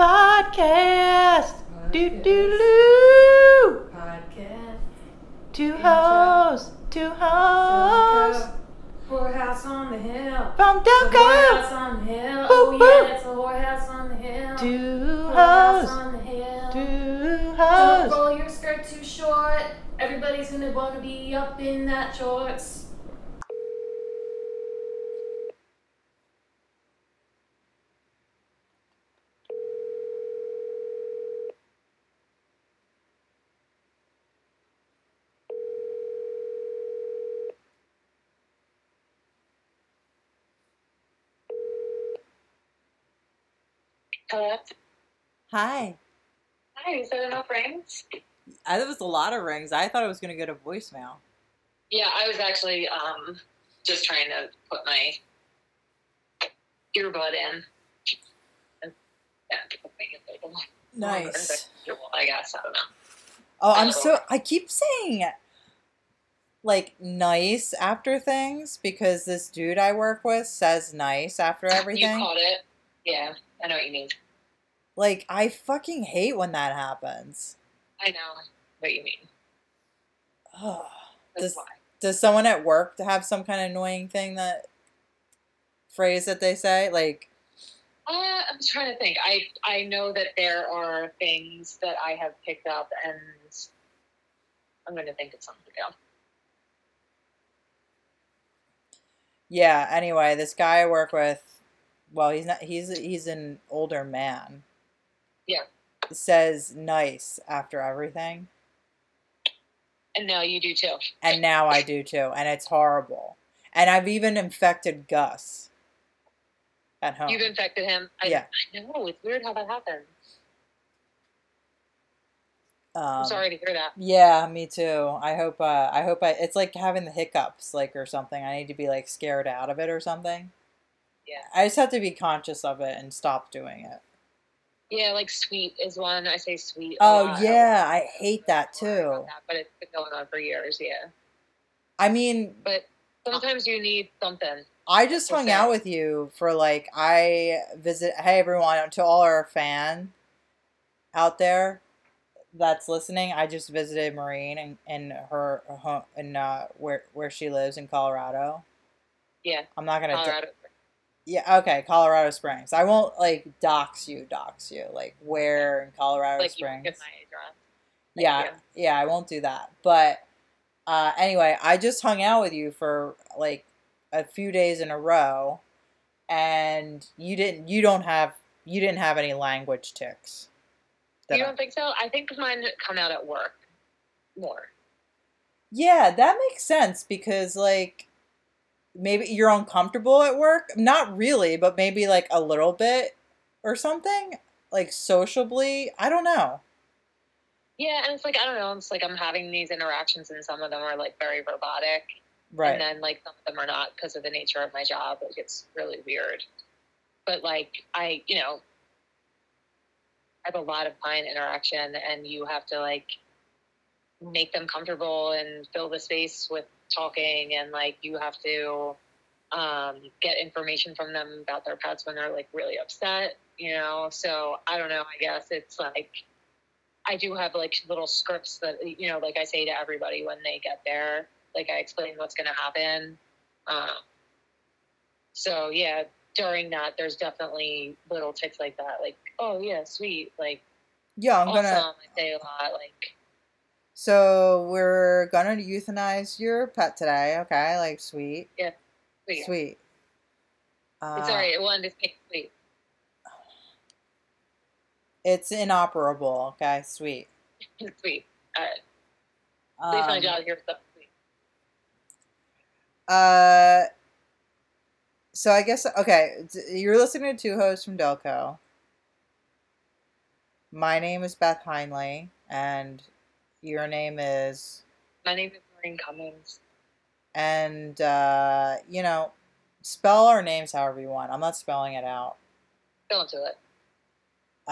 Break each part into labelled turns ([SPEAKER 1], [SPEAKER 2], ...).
[SPEAKER 1] Podcast. Do do do.
[SPEAKER 2] Podcast.
[SPEAKER 1] Two hoes. Two hoes.
[SPEAKER 2] Whorehouse on the hill.
[SPEAKER 1] From
[SPEAKER 2] The whorehouse
[SPEAKER 1] Delco.
[SPEAKER 2] on the hill.
[SPEAKER 1] Boo,
[SPEAKER 2] Oh
[SPEAKER 1] boo.
[SPEAKER 2] yeah, it's a whorehouse on the hill.
[SPEAKER 1] Two hoes.
[SPEAKER 2] on the hill.
[SPEAKER 1] Two
[SPEAKER 2] Don't
[SPEAKER 1] hoes.
[SPEAKER 2] roll your skirt too short. Everybody's gonna wanna be up in that shorts. Hello.
[SPEAKER 1] Hi.
[SPEAKER 2] Hi, is that enough rings?
[SPEAKER 1] I, that was a lot of rings. I thought I was gonna get a voicemail.
[SPEAKER 3] Yeah, I was actually um, just trying to put my earbud in. And, yeah, make it a little longer and
[SPEAKER 1] Nice.
[SPEAKER 3] I guess. I don't know.
[SPEAKER 1] Oh, I'm so. I keep saying like nice after things because this dude I work with says nice after everything.
[SPEAKER 3] You caught it. Yeah, I know what you mean.
[SPEAKER 1] Like I fucking hate when that happens.
[SPEAKER 3] I know what you mean. That's
[SPEAKER 1] Does-
[SPEAKER 3] why.
[SPEAKER 1] Does someone at work have some kind of annoying thing that phrase that they say? Like,
[SPEAKER 3] Uh, I'm trying to think. I I know that there are things that I have picked up, and I'm going to think of something else.
[SPEAKER 1] yeah. Anyway, this guy I work with, well, he's not. He's he's an older man.
[SPEAKER 3] Yeah.
[SPEAKER 1] Says nice after everything,
[SPEAKER 3] And now you do too.
[SPEAKER 1] and now I do too, and it's horrible. And I've even infected Gus at home.
[SPEAKER 3] You've infected him. I,
[SPEAKER 1] Yeah.
[SPEAKER 3] I know. It's weird how that happens.
[SPEAKER 1] um,
[SPEAKER 3] I'm sorry to hear that.
[SPEAKER 1] Yeah, me too. I hope. Uh, I hope I. It's like having the hiccups, like or something. I need to be like scared out of it or something.
[SPEAKER 3] Yeah.
[SPEAKER 1] I just have to be conscious of it and stop doing it.
[SPEAKER 3] Yeah, like sweet is one. I say sweet.
[SPEAKER 1] Oh
[SPEAKER 3] lot.
[SPEAKER 1] yeah, I hate that
[SPEAKER 3] I worry about
[SPEAKER 1] too.
[SPEAKER 3] that, but it's been going on for years. Yeah,
[SPEAKER 1] I mean,
[SPEAKER 3] but sometimes you need something.
[SPEAKER 1] I just hung out with you for like I visit. Hey everyone, to all our fan out there that's listening, I just visited Maureen in, in her home in uh, where where she lives in Colorado.
[SPEAKER 3] Yeah,
[SPEAKER 1] I'm not gonna.
[SPEAKER 3] Colorado.
[SPEAKER 1] Yeah, okay, Colorado Springs. I won't like dox you, dox you, like where in Colorado
[SPEAKER 3] like you
[SPEAKER 1] Springs.
[SPEAKER 3] get my address.
[SPEAKER 1] yeah,
[SPEAKER 3] you.
[SPEAKER 1] yeah, I won't do that. But uh, anyway, I just hung out with you for like a few days in a row, and you didn't. You don't have. You didn't have any language ticks.
[SPEAKER 3] You don't think so? I think mine come out at work more.
[SPEAKER 1] Yeah, that makes sense because like maybe you're uncomfortable at work. Not really, but maybe like a little bit or something. Like sociably, I don't know.
[SPEAKER 3] Yeah, and it's like I don't know. It's like I'm having these interactions, and some of them are like very robotic,
[SPEAKER 1] Right.
[SPEAKER 3] and then like some of them are not because of the nature of my job. Like it's really weird. But like I, you know, I have a lot of client interaction, and you have to like make them comfortable and fill the space with talking, and like you have to um, get information from them about their pets when they're like really upset. You know, so I don't know. I guess it's like I do have like little scripts that you know, like I say to everybody when they get there. Like I explain what's going to happen. Um, so yeah, during that, there's definitely little ticks like that. Like, oh yeah, sweet. Like,
[SPEAKER 1] yeah, I'm
[SPEAKER 3] awesome.
[SPEAKER 1] gonna.
[SPEAKER 3] I say a lot. Like,
[SPEAKER 1] So we're gonna euthanize your pet today. Okay, like sweet, Yeah.
[SPEAKER 3] sweet.
[SPEAKER 1] sweet. Uh,
[SPEAKER 3] It's alright. It to say sweet.
[SPEAKER 1] It's inoperable. Okay, sweet.
[SPEAKER 3] sweet. All right. At least my
[SPEAKER 1] Um,
[SPEAKER 3] job stuff sweet.
[SPEAKER 1] Uh, so I guess okay. You're listening to two hosts from Delco. My name is Beth Heinley, and your name is,
[SPEAKER 3] My name is Maureen Cummings.
[SPEAKER 1] and uh, you know, spell our names however you want. I'm not spelling it out.
[SPEAKER 3] Don't do it.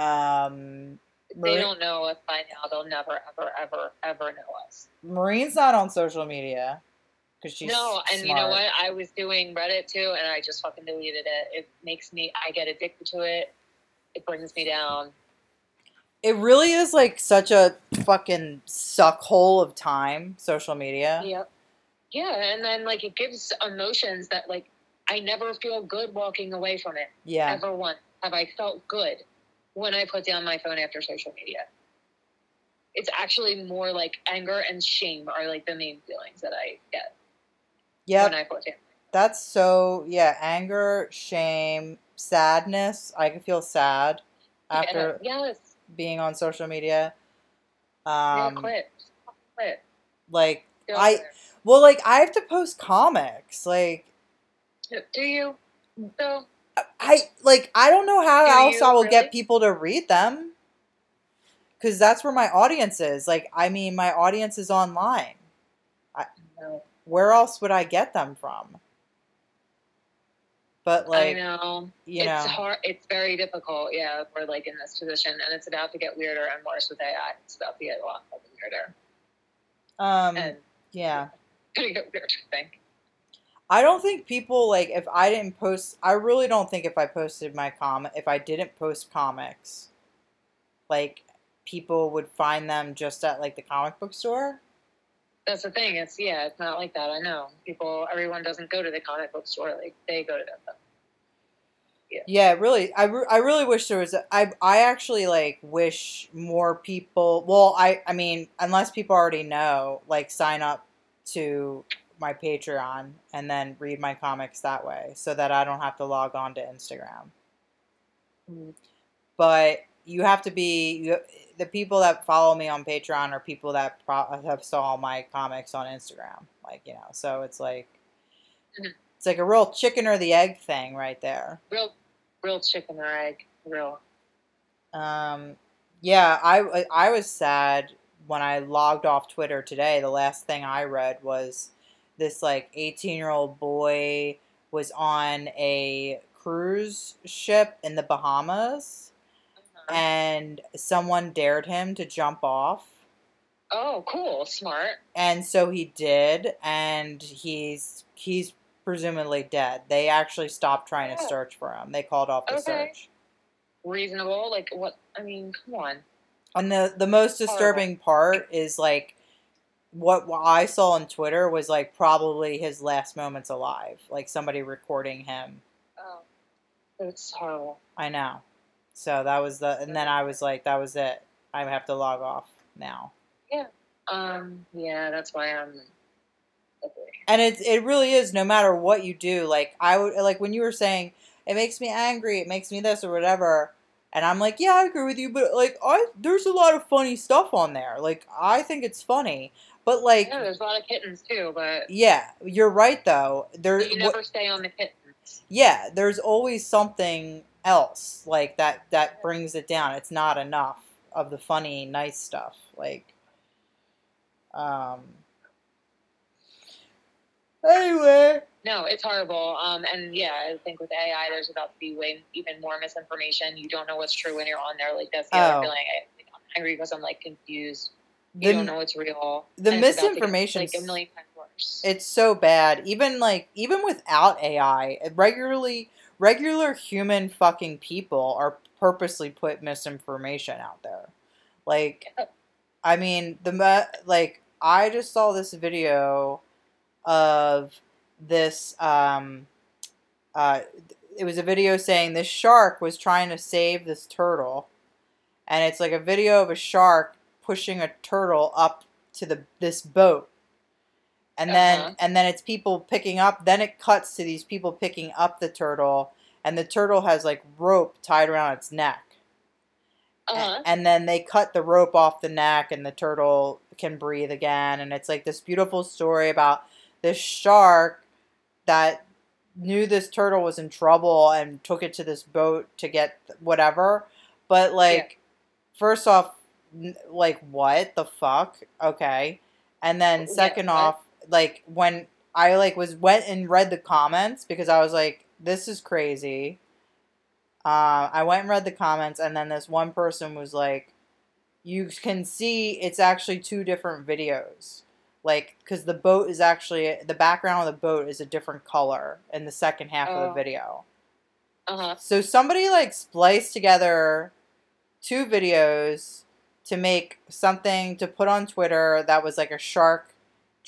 [SPEAKER 1] Um, Maureen-
[SPEAKER 3] they don't know us by now, they'll never, ever, ever, ever know us.
[SPEAKER 1] Maureen's not on social media because she's
[SPEAKER 3] no, and you know what? I was doing Reddit too, and I just fucking deleted it. It makes me, I get addicted to it. it brings me down.
[SPEAKER 1] It really is like such a fucking suck hole of time, social media.
[SPEAKER 3] Yep. Yeah, and then like it gives emotions that like I never feel good walking away from it.
[SPEAKER 1] Yeah.
[SPEAKER 3] Ever once have I felt good when I put down my phone after social media. It's actually more like anger and shame are like the main feelings that I get
[SPEAKER 1] Yeah.
[SPEAKER 3] when I put down.
[SPEAKER 1] That's so yeah, anger, shame, sadness. I can feel sad after
[SPEAKER 3] Yeah, yes,
[SPEAKER 1] being on social media.
[SPEAKER 3] yeah,
[SPEAKER 1] Um
[SPEAKER 3] quit, quit.
[SPEAKER 1] like
[SPEAKER 3] Go
[SPEAKER 1] I-
[SPEAKER 3] there.
[SPEAKER 1] well like I have to post comics. Like
[SPEAKER 3] do you? So
[SPEAKER 1] I like I don't know how
[SPEAKER 3] Do
[SPEAKER 1] else
[SPEAKER 3] you
[SPEAKER 1] I will
[SPEAKER 3] really?
[SPEAKER 1] get people to read them. Cuz that's where my audience is. Like I mean my audience is online.
[SPEAKER 3] I, no,
[SPEAKER 1] Where else would I get them from? But
[SPEAKER 3] I know
[SPEAKER 1] you
[SPEAKER 3] it's
[SPEAKER 1] know,
[SPEAKER 3] hard. It's very difficult. Yeah, we're like in this position, and it's about to get weirder and worse with AI. It's about to get a lot fucking weirder,
[SPEAKER 1] um
[SPEAKER 3] and
[SPEAKER 1] yeah.
[SPEAKER 3] it's gonna get weird. I think.
[SPEAKER 1] I don't think people like if I didn't post. I really don't think if I posted my comic, if I didn't post comics, like people would find them just at like the comic book store.
[SPEAKER 3] That's the thing. It's yeah, it's not like that. I know people. Everyone doesn't go to the comic book store. Like they go to them.
[SPEAKER 1] Yeah, yeah, really. I, re- I really wish there was. A, I I actually like wish more people. Well, I I mean, unless people already know, like sign up to my Patreon and then read my comics that way, so that I don't have to log on to Instagram. Mm-hmm. But you have to be you, the people that follow me on Patreon are people that pro- have saw my comics on Instagram, like you know. So it's like
[SPEAKER 3] Mhm.
[SPEAKER 1] it's like a real chicken or the egg thing right there.
[SPEAKER 3] Real, real chicken or egg. Real.
[SPEAKER 1] Um, yeah, I I was sad when I logged off Twitter today. The last thing I read was this like 18 year old boy was on a cruise ship in the Bahamas and someone dared him to jump off.
[SPEAKER 3] Oh, cool, smart.
[SPEAKER 1] And so he did and he's he's presumably dead. They actually stopped trying to
[SPEAKER 3] Oh.
[SPEAKER 1] search for him. They called off the
[SPEAKER 3] Okay.
[SPEAKER 1] search.
[SPEAKER 3] Reasonable. Like what? I mean, come on.
[SPEAKER 1] And the the most disturbing part is like what, what I saw on Twitter was like probably his last moments alive, like somebody recording him.
[SPEAKER 3] Oh, it's horrible.
[SPEAKER 1] I know. So that was the and then I was like that was it. I have to log off now. Yeah.
[SPEAKER 3] Um, yeah, that's why I'm.
[SPEAKER 1] And it it really is no matter what you do, like I would like when you were saying it makes me angry, it makes me this or whatever. And I'm like, yeah, I agree with you, but like I there's a lot of funny stuff on there. Like I think it's funny. But like
[SPEAKER 3] Yeah, there's a lot of kittens too, but
[SPEAKER 1] Yeah, you're right though. There,
[SPEAKER 3] you never stay on the kittens.
[SPEAKER 1] yeah, there's always something else like that that brings it down. It's not enough of the funny, nice stuff. Like, um. Anyway,
[SPEAKER 3] No, it's horrible. Um, and yeah, I think with AI, there's about to be way even more misinformation. You don't know what's true when you're on there. Like that's the
[SPEAKER 1] Oh.
[SPEAKER 3] other feeling. I, like, I'm angry because I'm like confused. You don't know
[SPEAKER 1] the,
[SPEAKER 3] what's real.
[SPEAKER 1] the
[SPEAKER 3] and it's about to get,
[SPEAKER 1] misinformation's-
[SPEAKER 3] like a million times worse.
[SPEAKER 1] it's so bad. Even like even without AI, regularly regular human fucking people are purposely put misinformation out there. Like I mean, the like I just saw this video of this. Um, uh, it was a video saying this shark was trying to save this turtle, and it's like a video of a shark pushing a turtle up to the this boat, and then
[SPEAKER 3] Uh-huh.
[SPEAKER 1] and then it's people picking up. Then it cuts to these people picking up the turtle, and the turtle has like rope tied around its neck.
[SPEAKER 3] Uh-huh.
[SPEAKER 1] And then they cut the rope off the neck, and the turtle can breathe again. And it's like this beautiful story about this shark that knew this turtle was in trouble and took it to this boat to get whatever. But like, first off, like what the fuck? Okay, and then second
[SPEAKER 3] what?
[SPEAKER 1] off, like when I like was went and read the comments because I was like, this is crazy. Uh, I went and read the comments, and then this one person was like, "You can see it's actually two different videos, like because the boat is actually the background of the boat is a different color in the second half of the
[SPEAKER 3] Oh.
[SPEAKER 1] video."
[SPEAKER 3] Uh huh.
[SPEAKER 1] So somebody like spliced together two videos to make something to put on Twitter that was like a shark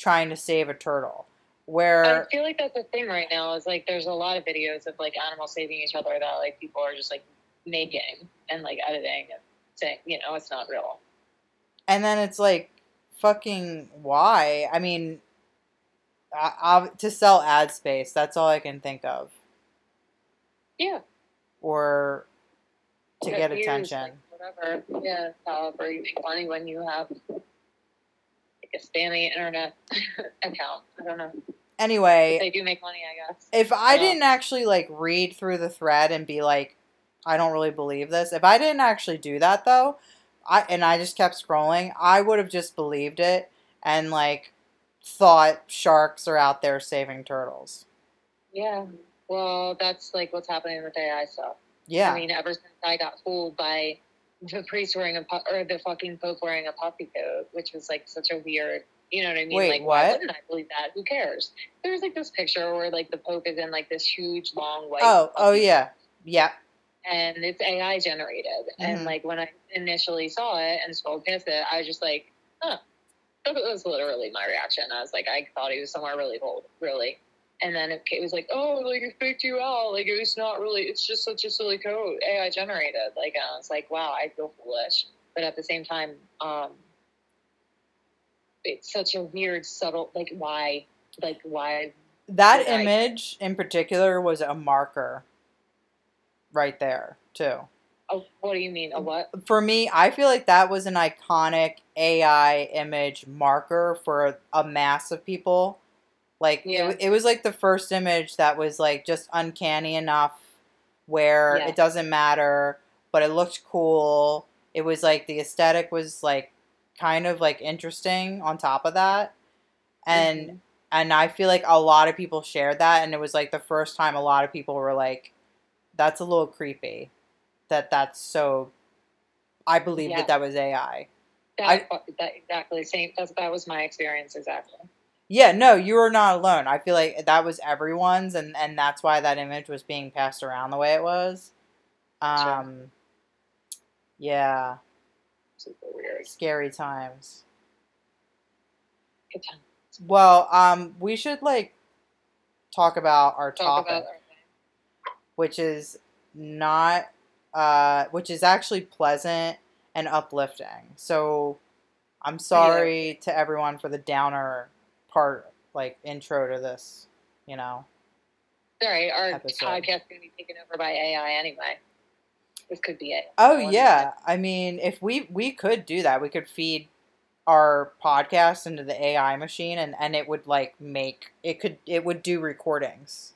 [SPEAKER 1] trying to save a turtle. Where I
[SPEAKER 3] feel like that's the thing right now. Is like there's a lot of videos of like animals saving each other that like people are just like making and like editing and saying, you know, it's not real.
[SPEAKER 1] and then it's like fucking why? I mean, I, I, to sell ad space. That's all I can think of,
[SPEAKER 3] Yeah.
[SPEAKER 1] or to get
[SPEAKER 3] views,
[SPEAKER 1] attention.
[SPEAKER 3] like, whatever. Yeah. However, you make money when you have a spammy internet account. I don't know.
[SPEAKER 1] Anyway,
[SPEAKER 3] They do make money, I guess.
[SPEAKER 1] if I
[SPEAKER 3] Yeah.
[SPEAKER 1] didn't actually like read through the thread and be like, I don't really believe this. If I didn't actually do that though, I and I just kept scrolling, I would have just believed it and like thought sharks are out there saving turtles.
[SPEAKER 3] Yeah. Well, that's like what's happening with AI stuff.
[SPEAKER 1] Yeah.
[SPEAKER 3] I mean, ever since I got fooled by the priest wearing a or the fucking pope wearing a poppy coat, which was like such a weird, you know what I mean?
[SPEAKER 1] Wait,
[SPEAKER 3] like, why
[SPEAKER 1] what?
[SPEAKER 3] wouldn't I believe that? Who cares? There's like this picture where like the pope is in like this huge long white.
[SPEAKER 1] oh, oh yeah. Yeah.
[SPEAKER 3] and it's AI generated.
[SPEAKER 1] Mhm.
[SPEAKER 3] And like when I initially saw it and scrolled past it, I was just like, huh. That was literally my reaction. I was like, I thought he was somewhere really cold, really. And then it, it was like, oh, like it faked you out. Like it was not really. It's just such a silly code, AI generated. Like I was like, wow, I feel foolish. But at the same time, um, it's such a weird, subtle. Like why? Like why?
[SPEAKER 1] That
[SPEAKER 3] Did I-
[SPEAKER 1] image in particular was a marker right there, too.
[SPEAKER 3] Oh, what do you mean? A what?
[SPEAKER 1] For me, I feel like that was an iconic AI image marker for a mass of people. Like it,
[SPEAKER 3] Yeah.
[SPEAKER 1] wa- it was like the first image that was like just uncanny enough where
[SPEAKER 3] Yeah.
[SPEAKER 1] it doesn't matter, but it looked cool. It was like the aesthetic was like kind of like interesting on top of that. And
[SPEAKER 3] Mhm.
[SPEAKER 1] and I feel like a lot of people shared that and it was like the first time a lot of people were like that's a little creepy that that's so I believe
[SPEAKER 3] Yeah.
[SPEAKER 1] that that was AI.
[SPEAKER 3] That, that exactly same. That's, that was my experience exactly.
[SPEAKER 1] Yeah, no, you were not alone. I feel like that was everyone's and and that's why that image was being passed around the way it was. Um yeah,
[SPEAKER 3] Super weird.
[SPEAKER 1] scary times.
[SPEAKER 3] Good.
[SPEAKER 1] Well, um we should like talk about our
[SPEAKER 3] Talk
[SPEAKER 1] topic.
[SPEAKER 3] about our
[SPEAKER 1] which is not uh which is actually pleasant and uplifting. So I'm sorry to everyone for the downer part like intro to this, you know.
[SPEAKER 3] Sorry, our
[SPEAKER 1] episode.
[SPEAKER 3] podcast going to be taken over by AI anyway. This could be it.
[SPEAKER 1] Oh
[SPEAKER 3] one-
[SPEAKER 1] yeah. I mean, if we we could do that, we could feed our podcast into the AI machine and and it would like make it could it would do recordings.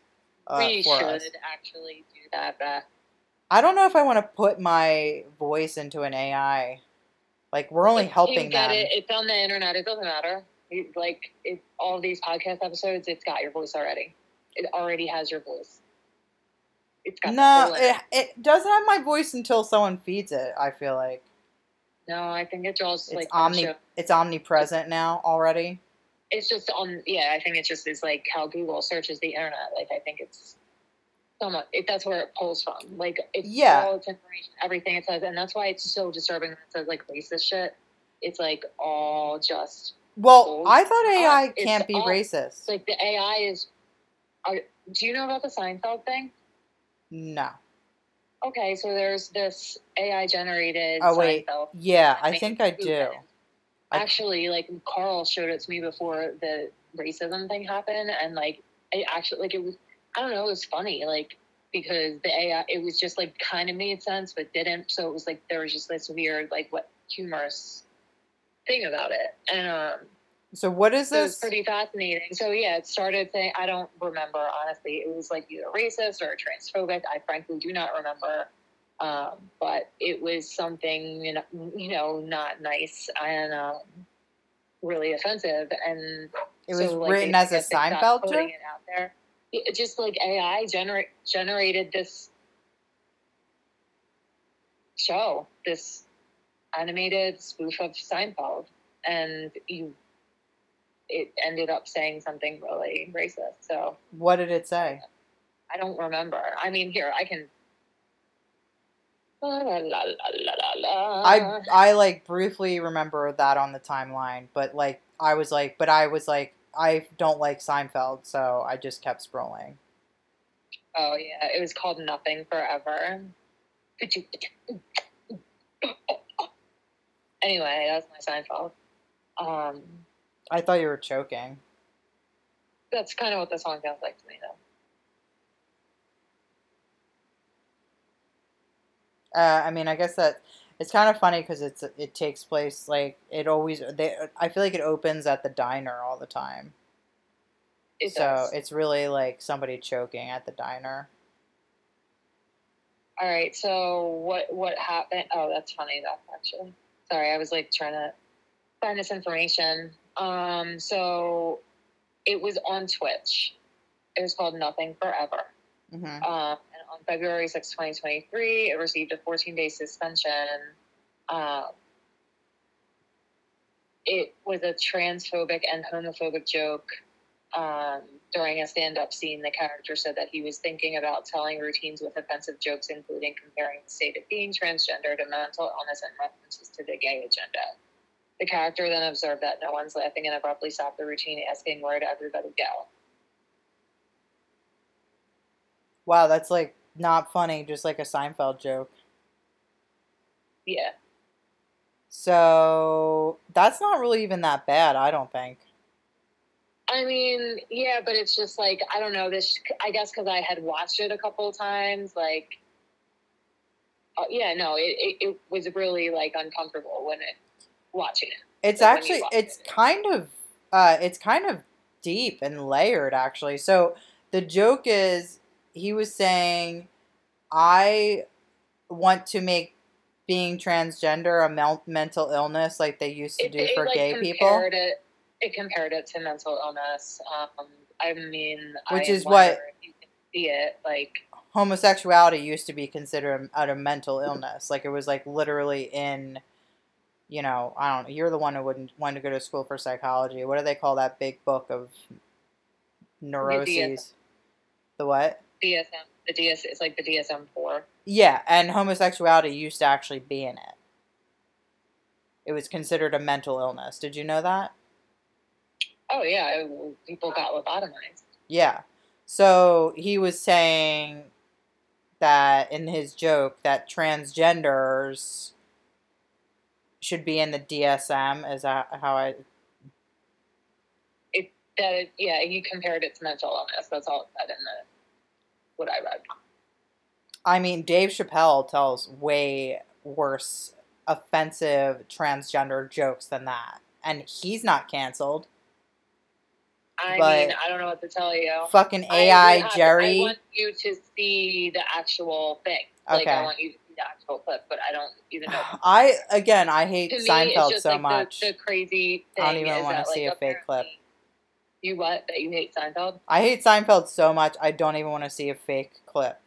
[SPEAKER 1] Uh,
[SPEAKER 3] we should
[SPEAKER 1] us.
[SPEAKER 3] actually do that. But
[SPEAKER 1] I don't know if I want to put my voice into an AI. Like we're only
[SPEAKER 3] you
[SPEAKER 1] helping
[SPEAKER 3] get
[SPEAKER 1] them.
[SPEAKER 3] it. It's on the internet. It doesn't matter. Like it, all these podcast episodes, it's got your voice already. It already has your voice. It's got
[SPEAKER 1] No, it, it doesn't have my voice until someone feeds it. I feel like
[SPEAKER 3] No, I think it draws
[SPEAKER 1] it's
[SPEAKER 3] like
[SPEAKER 1] omni it's omnipresent now already.
[SPEAKER 3] It's just on. Yeah, I think it's just is like how Google searches the internet. Like I think it's somewhat. It, that's where it pulls from. Like it's
[SPEAKER 1] Yeah.
[SPEAKER 3] all its information, everything it says, and that's why it's so disturbing when it says like racist shit. It's like all just
[SPEAKER 1] Well. I thought AI
[SPEAKER 3] It's
[SPEAKER 1] can't be
[SPEAKER 3] all-
[SPEAKER 1] racist.
[SPEAKER 3] like the AI is. Are, do you know about the Seinfeld thing?
[SPEAKER 1] no.
[SPEAKER 3] Okay, so there's this AI generated.
[SPEAKER 1] Oh wait,
[SPEAKER 3] Seinfeld.
[SPEAKER 1] yeah, I think I do.
[SPEAKER 3] Actually, like Carl showed it to me before the racism thing happened, and like it actually like it was. I don't know. It was funny, like because the AI, it was just like kind of made sense, but didn't. So it was like there was just this weird, like what humorous thing about it, and um,
[SPEAKER 1] So what is
[SPEAKER 3] so it was
[SPEAKER 1] this?
[SPEAKER 3] pretty fascinating. So yeah, it started saying I don't remember honestly. It was like either racist or transphobic. I frankly do not remember. Um, but it was something you know, you know not nice and um, really offensive. And
[SPEAKER 1] It was
[SPEAKER 3] so, like,
[SPEAKER 1] written as a
[SPEAKER 3] I guess they stopped
[SPEAKER 1] Seinfeld joke.
[SPEAKER 3] out there. It, just like AI generate generated this show, this animated spoof of Seinfeld, and you it ended up saying something really racist. So
[SPEAKER 1] What did it say?
[SPEAKER 3] I don't remember. I mean, here I can La, la, la.
[SPEAKER 1] I I like briefly remember that on the timeline, but like I was like, but I was like, I don't like Seinfeld, so I just kept scrolling.
[SPEAKER 3] Oh yeah, it was called Nothing Forever. Anyway, that's my Seinfeld. Um,
[SPEAKER 1] I thought you were choking.
[SPEAKER 3] that's kind of what the song sounds like to me, though.
[SPEAKER 1] Uh, I mean, I guess that it's kind of funny because it's it takes place like it always. They I feel like it opens at the diner all the time.
[SPEAKER 3] It
[SPEAKER 1] so
[SPEAKER 3] does.
[SPEAKER 1] it's really like somebody choking at the diner.
[SPEAKER 3] All right, so what what happened? Oh, that's funny. That actually. Sorry, I was like trying to find this information. Um, so it was on Twitch. It was called Nothing Forever.
[SPEAKER 1] hmm
[SPEAKER 3] Um, and on February 6, 2023, it received a 14 day suspension. Um, it was a transphobic and homophobic joke. Um, during a stand up scene, the character said that he was thinking about telling routines with offensive jokes, including comparing the state of being transgender to mental illness and references to the gay agenda. The character then observed that no one's laughing and abruptly stopped the routine, asking, Where'd everybody go?
[SPEAKER 1] Wow, that's like not funny, just like a Seinfeld joke.
[SPEAKER 3] Yeah.
[SPEAKER 1] So that's not really even that bad, I don't think.
[SPEAKER 3] I mean, yeah, but it's just like I don't know this. I guess because I had watched it a couple of times, like, uh, yeah, no, it, it it was really like uncomfortable when it watching it.
[SPEAKER 1] It's
[SPEAKER 3] Like
[SPEAKER 1] actually it's
[SPEAKER 3] it.
[SPEAKER 1] kind of uh it's kind of deep and layered actually. So the joke is he was saying I want to make being transgender a mel- mental illness like they used to
[SPEAKER 3] It,
[SPEAKER 1] do for
[SPEAKER 3] like,
[SPEAKER 1] gay people,
[SPEAKER 3] It, it compared it to mental illness. Um, I mean,
[SPEAKER 1] Which
[SPEAKER 3] I
[SPEAKER 1] is what-
[SPEAKER 3] you can see it. Like,
[SPEAKER 1] homosexuality used to be considered a, a mental illness. Like it was like literally in you know, I don't know. You're the one who wouldn't want to go to school for psychology. What do they call that big book of neuroses? The what?
[SPEAKER 3] DSM, the DS, it's like the DSM four.
[SPEAKER 1] Yeah, and homosexuality used to actually be in it. It was considered a mental illness. Did you know that?
[SPEAKER 3] Oh yeah, people got lobotomized.
[SPEAKER 1] Yeah. So he was saying that in his joke that transgenders should be in the DSM. Is that how I?
[SPEAKER 3] It That it, yeah, he compared it to mental illness. That's all it said in the what I read.
[SPEAKER 1] I mean, Dave Chappelle tells way worse, offensive transgender jokes than that, and he's not canceled.
[SPEAKER 3] I
[SPEAKER 1] But-
[SPEAKER 3] mean, I don't know what to tell you.
[SPEAKER 1] Fucking AI
[SPEAKER 3] have-
[SPEAKER 1] Jerry.
[SPEAKER 3] I want you to see the actual thing. Like I want you to see the actual clip, but I don't even know.
[SPEAKER 1] I again, I hate
[SPEAKER 3] to me,
[SPEAKER 1] Seinfeld
[SPEAKER 3] just
[SPEAKER 1] so
[SPEAKER 3] like
[SPEAKER 1] much.
[SPEAKER 3] The, the crazy thing
[SPEAKER 1] I don't even wanna see
[SPEAKER 3] like,
[SPEAKER 1] a fake clip.
[SPEAKER 3] You what? That you hate Seinfeld?
[SPEAKER 1] I hate Seinfeld so much. I don't even want to see a fake clip.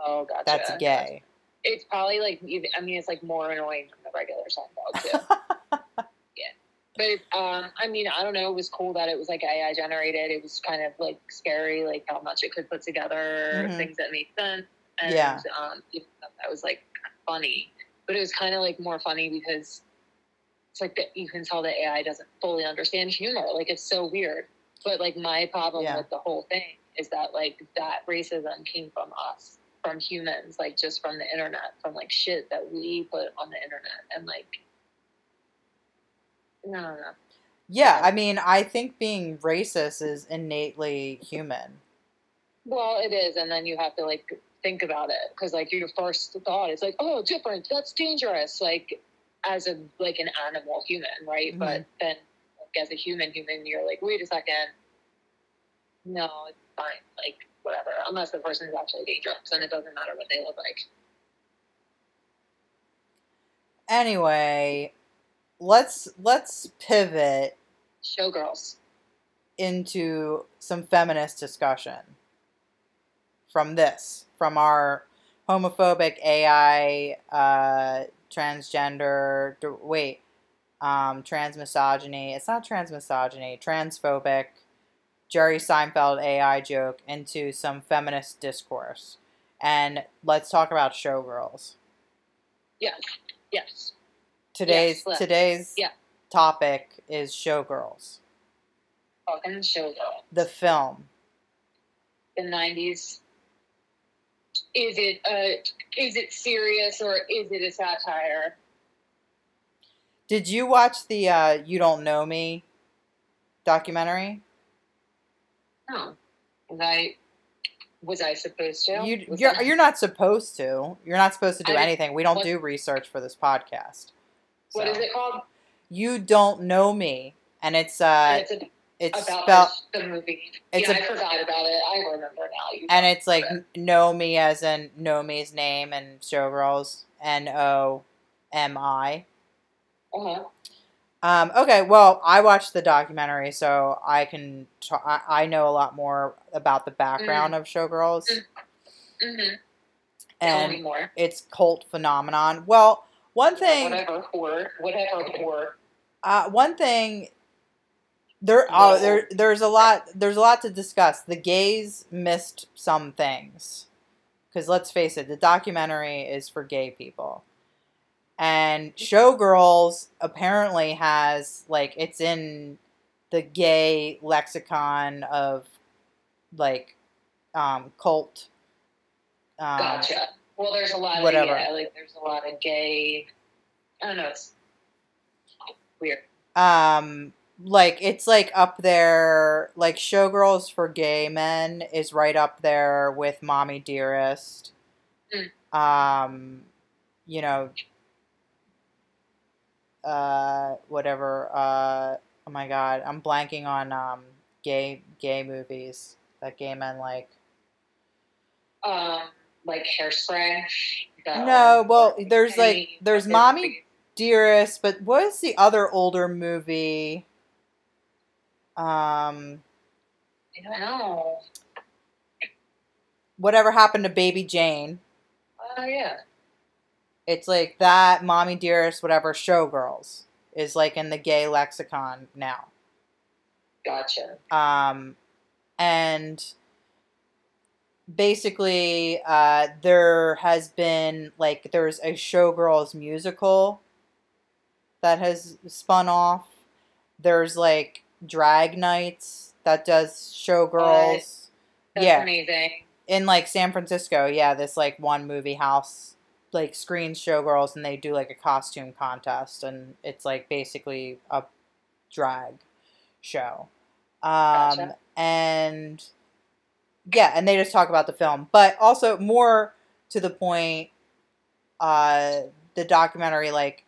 [SPEAKER 3] Oh, gotcha.
[SPEAKER 1] That's gay.
[SPEAKER 3] It's probably like. I mean, it's like more annoying than the regular Seinfeld too. But um, I mean, I don't know. It was cool that it was like AI generated. It was kind of like scary, like how much it could put together,
[SPEAKER 1] Mhm.
[SPEAKER 3] things that made sense, and
[SPEAKER 1] Yeah.
[SPEAKER 3] um, that was like funny. But it was kind of like more funny because it's like that you can tell that AI doesn't fully understand humor. Like it's so weird. But like my problem
[SPEAKER 1] Yeah.
[SPEAKER 3] with the whole thing is that like that racism came from us, from humans, like just from the internet, from like shit that we put on the internet, and like no, no, no.
[SPEAKER 1] Yeah. I mean, I think being racist is innately human.
[SPEAKER 3] Well, it is, and then you have to like think about it because like your first thought is like, oh, different. That's dangerous. Like as a like an animal human, right?
[SPEAKER 1] Mhm.
[SPEAKER 3] But then like, as a human human, you're like, wait a second. No, it's fine. Like whatever, unless the person is actually dangerous, and it doesn't matter what they look like.
[SPEAKER 1] Anyway, let's let's pivot
[SPEAKER 3] Showgirls.
[SPEAKER 1] into some feminist discussion from this, from our homophobic AI, uh, transgender, wait, um, trans misogyny. It's not trans misogyny, transphobic, Jerry Seinfeld AI joke into some feminist discourse. And let's talk about showgirls.
[SPEAKER 3] Yes. Yes.
[SPEAKER 1] Today's
[SPEAKER 3] Yes,
[SPEAKER 1] today's
[SPEAKER 3] Yeah.
[SPEAKER 1] topic is Showgirls,
[SPEAKER 3] Fucking showgirl.
[SPEAKER 1] the film.
[SPEAKER 3] The nineties. Is it uh is it serious or is it a satire?
[SPEAKER 1] Did you watch the uh, "You Don't Nomi" documentary?
[SPEAKER 3] No. Was I was I supposed to?
[SPEAKER 1] You
[SPEAKER 3] Was
[SPEAKER 1] you're you're not supposed to. You're not supposed to do
[SPEAKER 3] I-
[SPEAKER 1] anything. We don't do research for this podcast.
[SPEAKER 3] What is it called?
[SPEAKER 1] You don't Nomi, and it's uh,
[SPEAKER 3] And it's a,
[SPEAKER 1] it's
[SPEAKER 3] about
[SPEAKER 1] spelled
[SPEAKER 3] the movie.
[SPEAKER 1] it's
[SPEAKER 3] yeah,
[SPEAKER 1] a-
[SPEAKER 3] I forgot about it. I remember now. You
[SPEAKER 1] and it's like n- Nomi as in Nomi's name and showgirls N O M I.
[SPEAKER 3] uh-huh.
[SPEAKER 1] Um, okay, well, I watched the documentary, so I can t- I, know a lot more about the background of showgirls,
[SPEAKER 3] Mm-hmm.
[SPEAKER 1] And its cult phenomenon. Well, one thing,
[SPEAKER 3] Whatever whore. Whatever whore.
[SPEAKER 1] uh, one thing, there, oh, there, there's a lot, there's a lot to discuss. The gays missed some things, because let's face it, the documentary is for gay people. And Showgirls apparently has like it's in the gay lexicon of like um cult um,
[SPEAKER 3] Gotcha. Well, there's a lot
[SPEAKER 1] whatever.
[SPEAKER 3] of yeah, like there's a lot of gay. I don't know. It's weird.
[SPEAKER 1] um like it's like up there like showgirls for gay men is right up there with mommy dearest um you know uh whatever uh oh my god i'm blanking on um gay gay movies that gay men like
[SPEAKER 3] Um, like hairspray.
[SPEAKER 1] No, well, there's, like- there's Mommy- dearest but what is the other older movie um
[SPEAKER 3] I don't know.
[SPEAKER 1] whatever happened to baby jane
[SPEAKER 3] Oh yeah.
[SPEAKER 1] It's like that, mommy dearest, whatever, showgirls is like in the gay lexicon now.
[SPEAKER 3] Gotcha.
[SPEAKER 1] Um, and basically, uh, there has been like there's a showgirls musical that has spun off. There's like drag nights that does showgirls.
[SPEAKER 3] That's
[SPEAKER 1] yeah,
[SPEAKER 3] amazing.
[SPEAKER 1] in like San Francisco, yeah, this like one movie house like screens showgirls and they do like a costume contest and it's like basically a drag show. Um
[SPEAKER 3] Gotcha.
[SPEAKER 1] and yeah, and they just talk about the film, but also more to the point uh the documentary like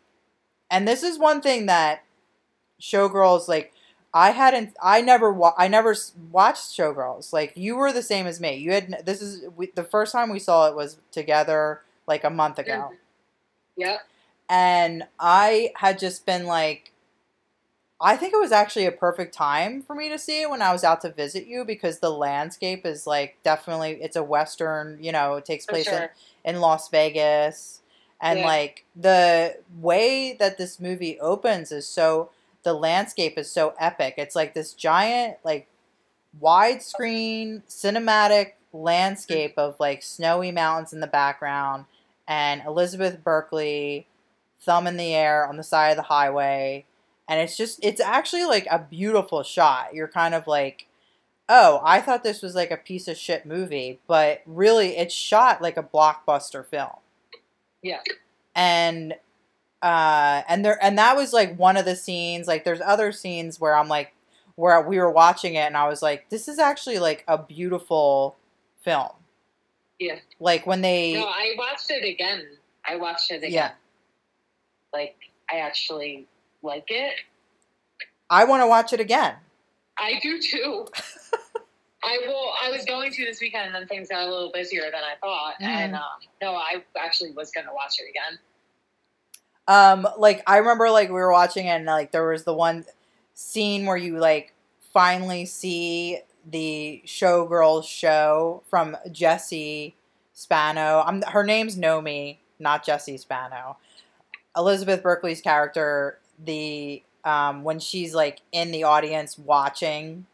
[SPEAKER 1] and this is one thing that showgirls like I hadn't. I never. Wa- I never watched Showgirls. Like you were the same as me. You had. This is we, the first time we saw it was together like a month ago,
[SPEAKER 3] Mhm. Yep.
[SPEAKER 1] and I had just been like. I think it was actually a perfect time for me to see it when I was out to visit you because the landscape is like definitely it's a western. You know, it takes place in
[SPEAKER 3] sure.
[SPEAKER 1] in Las Vegas. And
[SPEAKER 3] Yeah.
[SPEAKER 1] like the way that this movie opens is so the landscape is so epic. It's like this giant like widescreen cinematic mm-hmm. landscape of like snowy mountains in the background and Elizabeth Berkley thumb in the air on the side of the highway and it's just it's actually like a beautiful shot. You're kind of like oh, I thought this was like a piece of shit movie, but really it's shot like a blockbuster film.
[SPEAKER 3] Yeah.
[SPEAKER 1] And uh and there and that was like one of the scenes, like there's other scenes where I'm like where we were watching it and I was like this is actually like a beautiful film.
[SPEAKER 3] Yeah.
[SPEAKER 1] Like when they
[SPEAKER 3] No, I watched it again. I watched it again.
[SPEAKER 1] Yeah.
[SPEAKER 3] Like I actually like it.
[SPEAKER 1] I want to watch it again.
[SPEAKER 3] I do too. I will. I was going to this weekend, and then things got a little busier than I thought.
[SPEAKER 1] Mhm.
[SPEAKER 3] And um, no, I actually was going to watch it again.
[SPEAKER 1] Um, like I remember, like we were watching it, and like there was the one scene where you like finally see the showgirls show from Jesse Spano. I'm her name's Nomi, not Jesse Spano. Elizabeth Berkley's character, the um, when she's like in the audience watching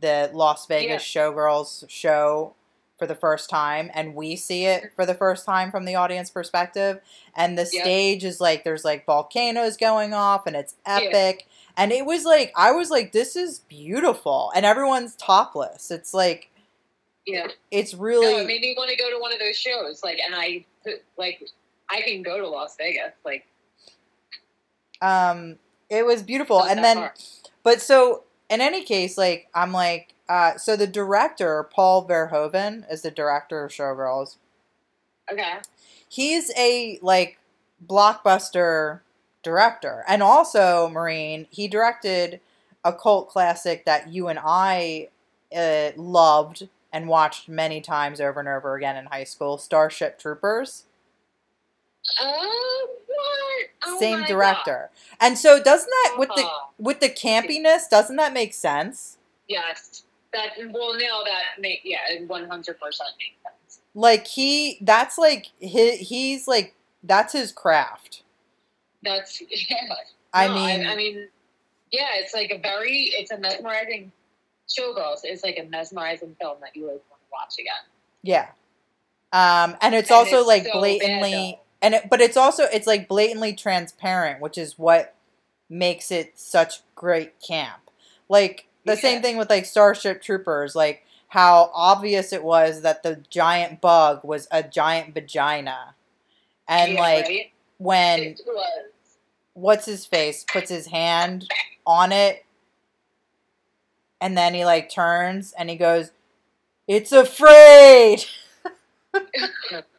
[SPEAKER 1] the Las Vegas showgirls show for the first time and we see it for the first time from the audience perspective and the
[SPEAKER 3] Yep.
[SPEAKER 1] stage is like there's like volcanoes going off and it's
[SPEAKER 3] Yeah.
[SPEAKER 1] epic and it was like i was like this is beautiful and everyone's topless it's like
[SPEAKER 3] Yeah.
[SPEAKER 1] it's really
[SPEAKER 3] No, it made me want to go to one of those shows. Like, and I like I can go to Las Vegas. Like,
[SPEAKER 1] um it was beautiful. And then
[SPEAKER 3] far.
[SPEAKER 1] but so in any case like i'm like uh so the director paul verhoeven is the director of showgirls.
[SPEAKER 3] Okay,
[SPEAKER 1] he's a like blockbuster director. And also Maureen he directed a cult classic that you and i uh, loved and watched many times over and over again in high school starship troopers
[SPEAKER 3] what? Oh
[SPEAKER 1] same director and so doesn't that
[SPEAKER 3] God.
[SPEAKER 1] with the
[SPEAKER 3] Uh,
[SPEAKER 1] with the campiness doesn't that make sense
[SPEAKER 3] yes, that well now that make yeah, one hundred percent makes sense.
[SPEAKER 1] like he that's like he, he's like that's his craft
[SPEAKER 3] That's yeah.
[SPEAKER 1] i
[SPEAKER 3] No,
[SPEAKER 1] mean
[SPEAKER 3] I, mean, yeah, it's like a very, it's a mesmerizing. Showgirls is like a mesmerizing film that you always want to watch again.
[SPEAKER 1] Yeah. Um, and it's
[SPEAKER 3] And
[SPEAKER 1] also
[SPEAKER 3] it's
[SPEAKER 1] like
[SPEAKER 3] so
[SPEAKER 1] blatantly. And it, but it's also it's like blatantly transparent, which is what makes it such great camp. Like the
[SPEAKER 3] Yeah.
[SPEAKER 1] same thing with like Starship Troopers, like how obvious it was that the giant bug was a giant vagina, and
[SPEAKER 3] Yeah,
[SPEAKER 1] like
[SPEAKER 3] right?
[SPEAKER 1] when what's his face puts his hand on it and then he like turns and he goes it's afraid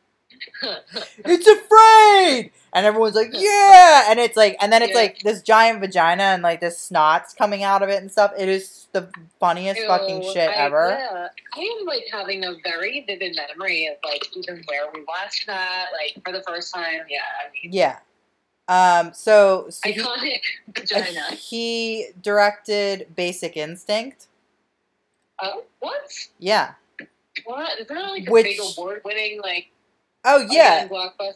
[SPEAKER 1] it's afraid and everyone's like yeah and it's like and then it's
[SPEAKER 3] Yeah.
[SPEAKER 1] like this giant vagina and like this snot's coming out of it and stuff it is the funniest fucking shit
[SPEAKER 3] I-
[SPEAKER 1] ever
[SPEAKER 3] Yeah, I am like having a very vivid memory of like even where we watched that, like for the first time. Yeah, I mean,
[SPEAKER 1] yeah um so, so he,
[SPEAKER 3] iconic
[SPEAKER 1] uh,
[SPEAKER 3] vagina.
[SPEAKER 1] he directed basic instinct
[SPEAKER 3] Oh, what?
[SPEAKER 1] yeah
[SPEAKER 3] What? Is that like a
[SPEAKER 1] Which-
[SPEAKER 3] big award-winning like
[SPEAKER 1] oh yeah.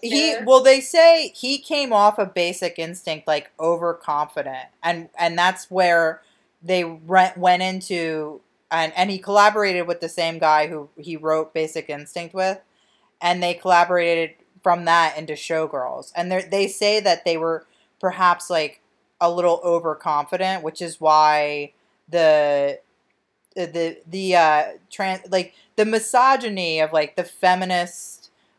[SPEAKER 1] he well they say he came off of basic instinct like overconfident and and that's where they went went into and and he collaborated with the same guy who he wrote basic instinct with and they collaborated from that into showgirls. And they they say that they were perhaps like a little overconfident which is why the the the uh trans like the misogyny of like the feminist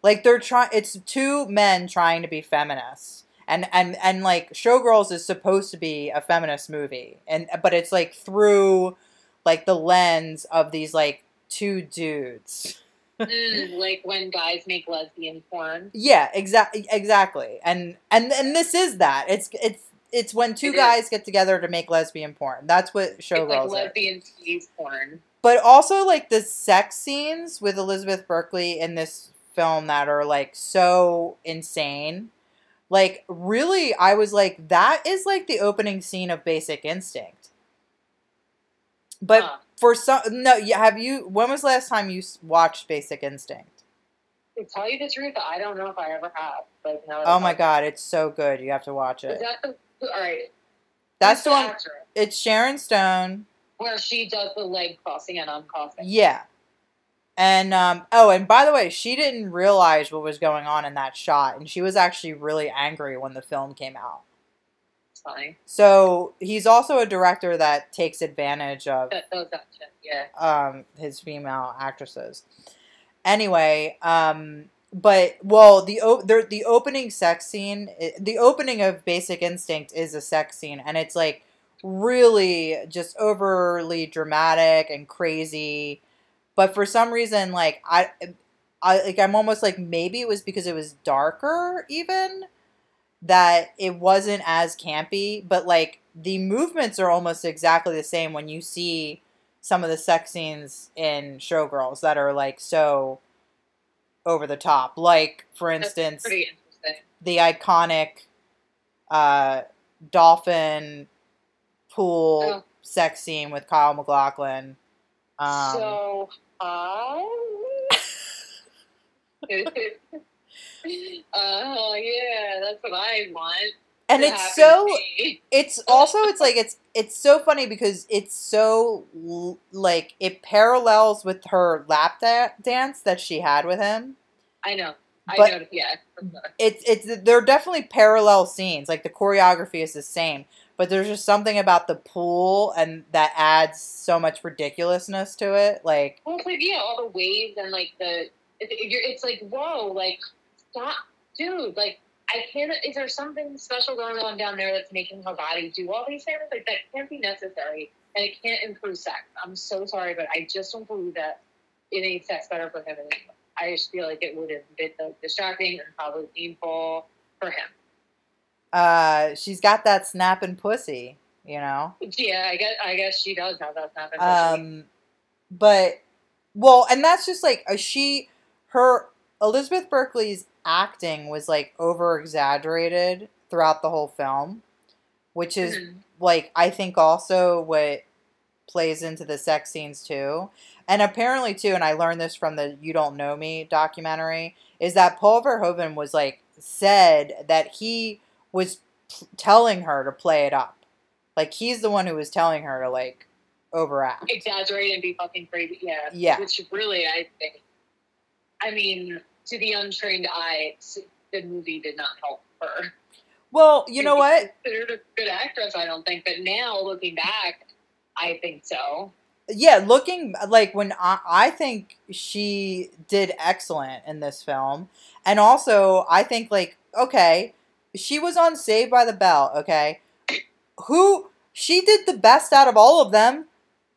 [SPEAKER 1] like they're trying it's two men trying to be feminists. And and and like showgirls is supposed to be a feminist movie. And but it's like through like the lens of these like two dudes.
[SPEAKER 3] Mm, like when guys make lesbian porn.
[SPEAKER 1] yeah exactly exactly. And and and this is that. It's it's it's when two
[SPEAKER 3] It is.
[SPEAKER 1] guys get together to make lesbian porn. That's what
[SPEAKER 3] It's like
[SPEAKER 1] showgirls is.
[SPEAKER 3] lesbian tease porn.
[SPEAKER 1] but also like the sex scenes with Elizabeth Berkley in this film that are like so insane. Like really I was like that is like the opening scene of Basic Instinct. But
[SPEAKER 3] Huh.
[SPEAKER 1] for some no, have you when was the last time you watched Basic Instinct?
[SPEAKER 3] To tell you the truth, I don't know if I ever have. But
[SPEAKER 1] Oh my god, it's so good. You have to watch it.
[SPEAKER 3] the all right?
[SPEAKER 1] That's
[SPEAKER 3] who's
[SPEAKER 1] the one it's Sharon Stone.
[SPEAKER 3] where she does the leg crossing and uncrossing.
[SPEAKER 1] Yeah. And um oh, and by the way, she didn't realize what was going on in that shot and she was actually really angry when the film came out.
[SPEAKER 3] Funny.
[SPEAKER 1] So, he's also a director that takes advantage of
[SPEAKER 3] That does. Yeah.
[SPEAKER 1] um his female actresses. Anyway, um but well, the o- the, the opening sex scene, the opening of Basic Instinct is a sex scene and it's like really just overly dramatic and crazy. But for some reason like I I like I'm almost like maybe it was because it was darker even that it wasn't as campy, but like the movements are almost exactly the same when you see some of the sex scenes in Showgirls that are like so over the top. Like, for instance, the iconic uh, dolphin pool
[SPEAKER 3] Oh.
[SPEAKER 1] sex scene with Kyle MacLachlan. Um,
[SPEAKER 3] so, uh, uh, yeah, that's what I want.
[SPEAKER 1] and it's so it's also it's like it's it's so funny because it's so like it parallels with her lap da- dance that she had with him
[SPEAKER 3] I know. I
[SPEAKER 1] But-
[SPEAKER 3] know. Yeah.
[SPEAKER 1] it's it's they're definitely parallel scenes like the choreography is the same but there's just something about the pool and that adds so much ridiculousness to it like
[SPEAKER 3] like yeah, all the waves and like the it, it, it's like whoa, like stop, dude. Like I can't. Is there something special going on down there that's making her body do all these things? Like that can't be necessary, and it can't improve sex. I'm so sorry, but I just don't believe that it made sex better for him. I just feel like it would have been distracting and probably painful for him.
[SPEAKER 1] Uh she's got that snapping pussy you know
[SPEAKER 3] Yeah, I guess I guess she does have that snapping. Pussy.
[SPEAKER 1] Um but well and that's just like uh, she her elizabeth berkley's acting was like over exaggerated throughout the whole film which is
[SPEAKER 3] Mhm.
[SPEAKER 1] like I think also what plays into the sex scenes too. And apparently too, and I learned this from the You Don't Know Me documentary, is that Paul Verhoeven was like said that he was p- telling her to play it up. Like he's the one who was telling her to like overact.
[SPEAKER 3] exaggerate and be fucking crazy. Yeah.
[SPEAKER 1] Yeah.
[SPEAKER 3] Which really, I think, I mean, to the untrained eye, the movie did not help her.
[SPEAKER 1] Well, you know what?
[SPEAKER 3] Considered a good actress, I don't think. But now, looking back, I think so.
[SPEAKER 1] yeah, looking like when I, I think she did excellent in this film, and also I think like okay, she was on Saved by the Bell. Okay, who she did the best out of all of them.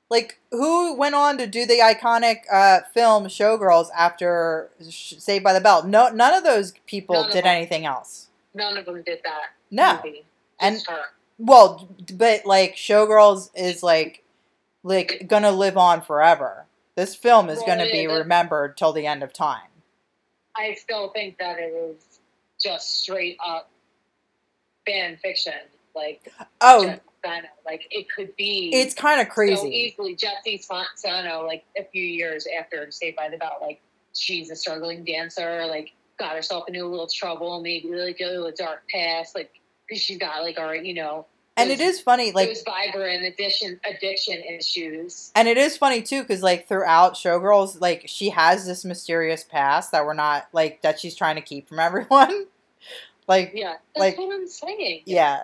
[SPEAKER 1] Like who went on to do the iconic uh, film Showgirls after Sh- Saved by the Bell? No, none of those people
[SPEAKER 3] None
[SPEAKER 1] did anything else.
[SPEAKER 3] None of them did that.
[SPEAKER 1] No,
[SPEAKER 3] Movie.
[SPEAKER 1] and
[SPEAKER 3] her.
[SPEAKER 1] well, but like Showgirls is like like gonna live on forever. This film is
[SPEAKER 3] Well,
[SPEAKER 1] gonna be
[SPEAKER 3] that-
[SPEAKER 1] remembered till the end of time.
[SPEAKER 3] I still think that it is just straight up fan fiction. Like,
[SPEAKER 1] Oh.
[SPEAKER 3] Like, it could be.
[SPEAKER 1] it's kind of
[SPEAKER 3] so
[SPEAKER 1] crazy.
[SPEAKER 3] easily Jesse Spano, like a few years after Saved by the Bell, like she's a struggling dancer, like got herself into a little trouble, maybe like a little dark past, like because she's got like our, you know,
[SPEAKER 1] And it is funny, like,
[SPEAKER 3] those vibrant addiction addiction issues.
[SPEAKER 1] and it is funny too, because like throughout Showgirls, like she has this mysterious past that we're not like that she's trying to keep from everyone. like,
[SPEAKER 3] Yeah, that's
[SPEAKER 1] Like-
[SPEAKER 3] what I'm saying.
[SPEAKER 1] yeah,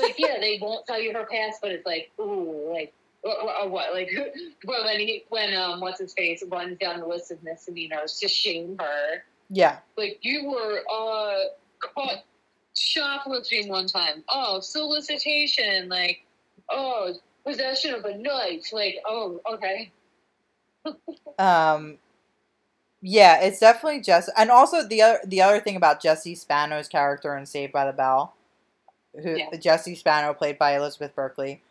[SPEAKER 3] like yeah, they won't tell you her past, but it's like ooh, like or, or- or what, like well, when he when um what's his face runs down the list of misdemeanors to shame her.
[SPEAKER 1] yeah,
[SPEAKER 3] like you were uh caught shoplifting one time. Oh, solicitation, like oh possession of a knife. Like oh okay.
[SPEAKER 1] um, yeah. It's definitely Jess, and also the other the other thing about Jesse Spano's character in Saved by the Bell, who
[SPEAKER 3] Yeah.
[SPEAKER 1] Jesse Spano played by Elizabeth Berkley,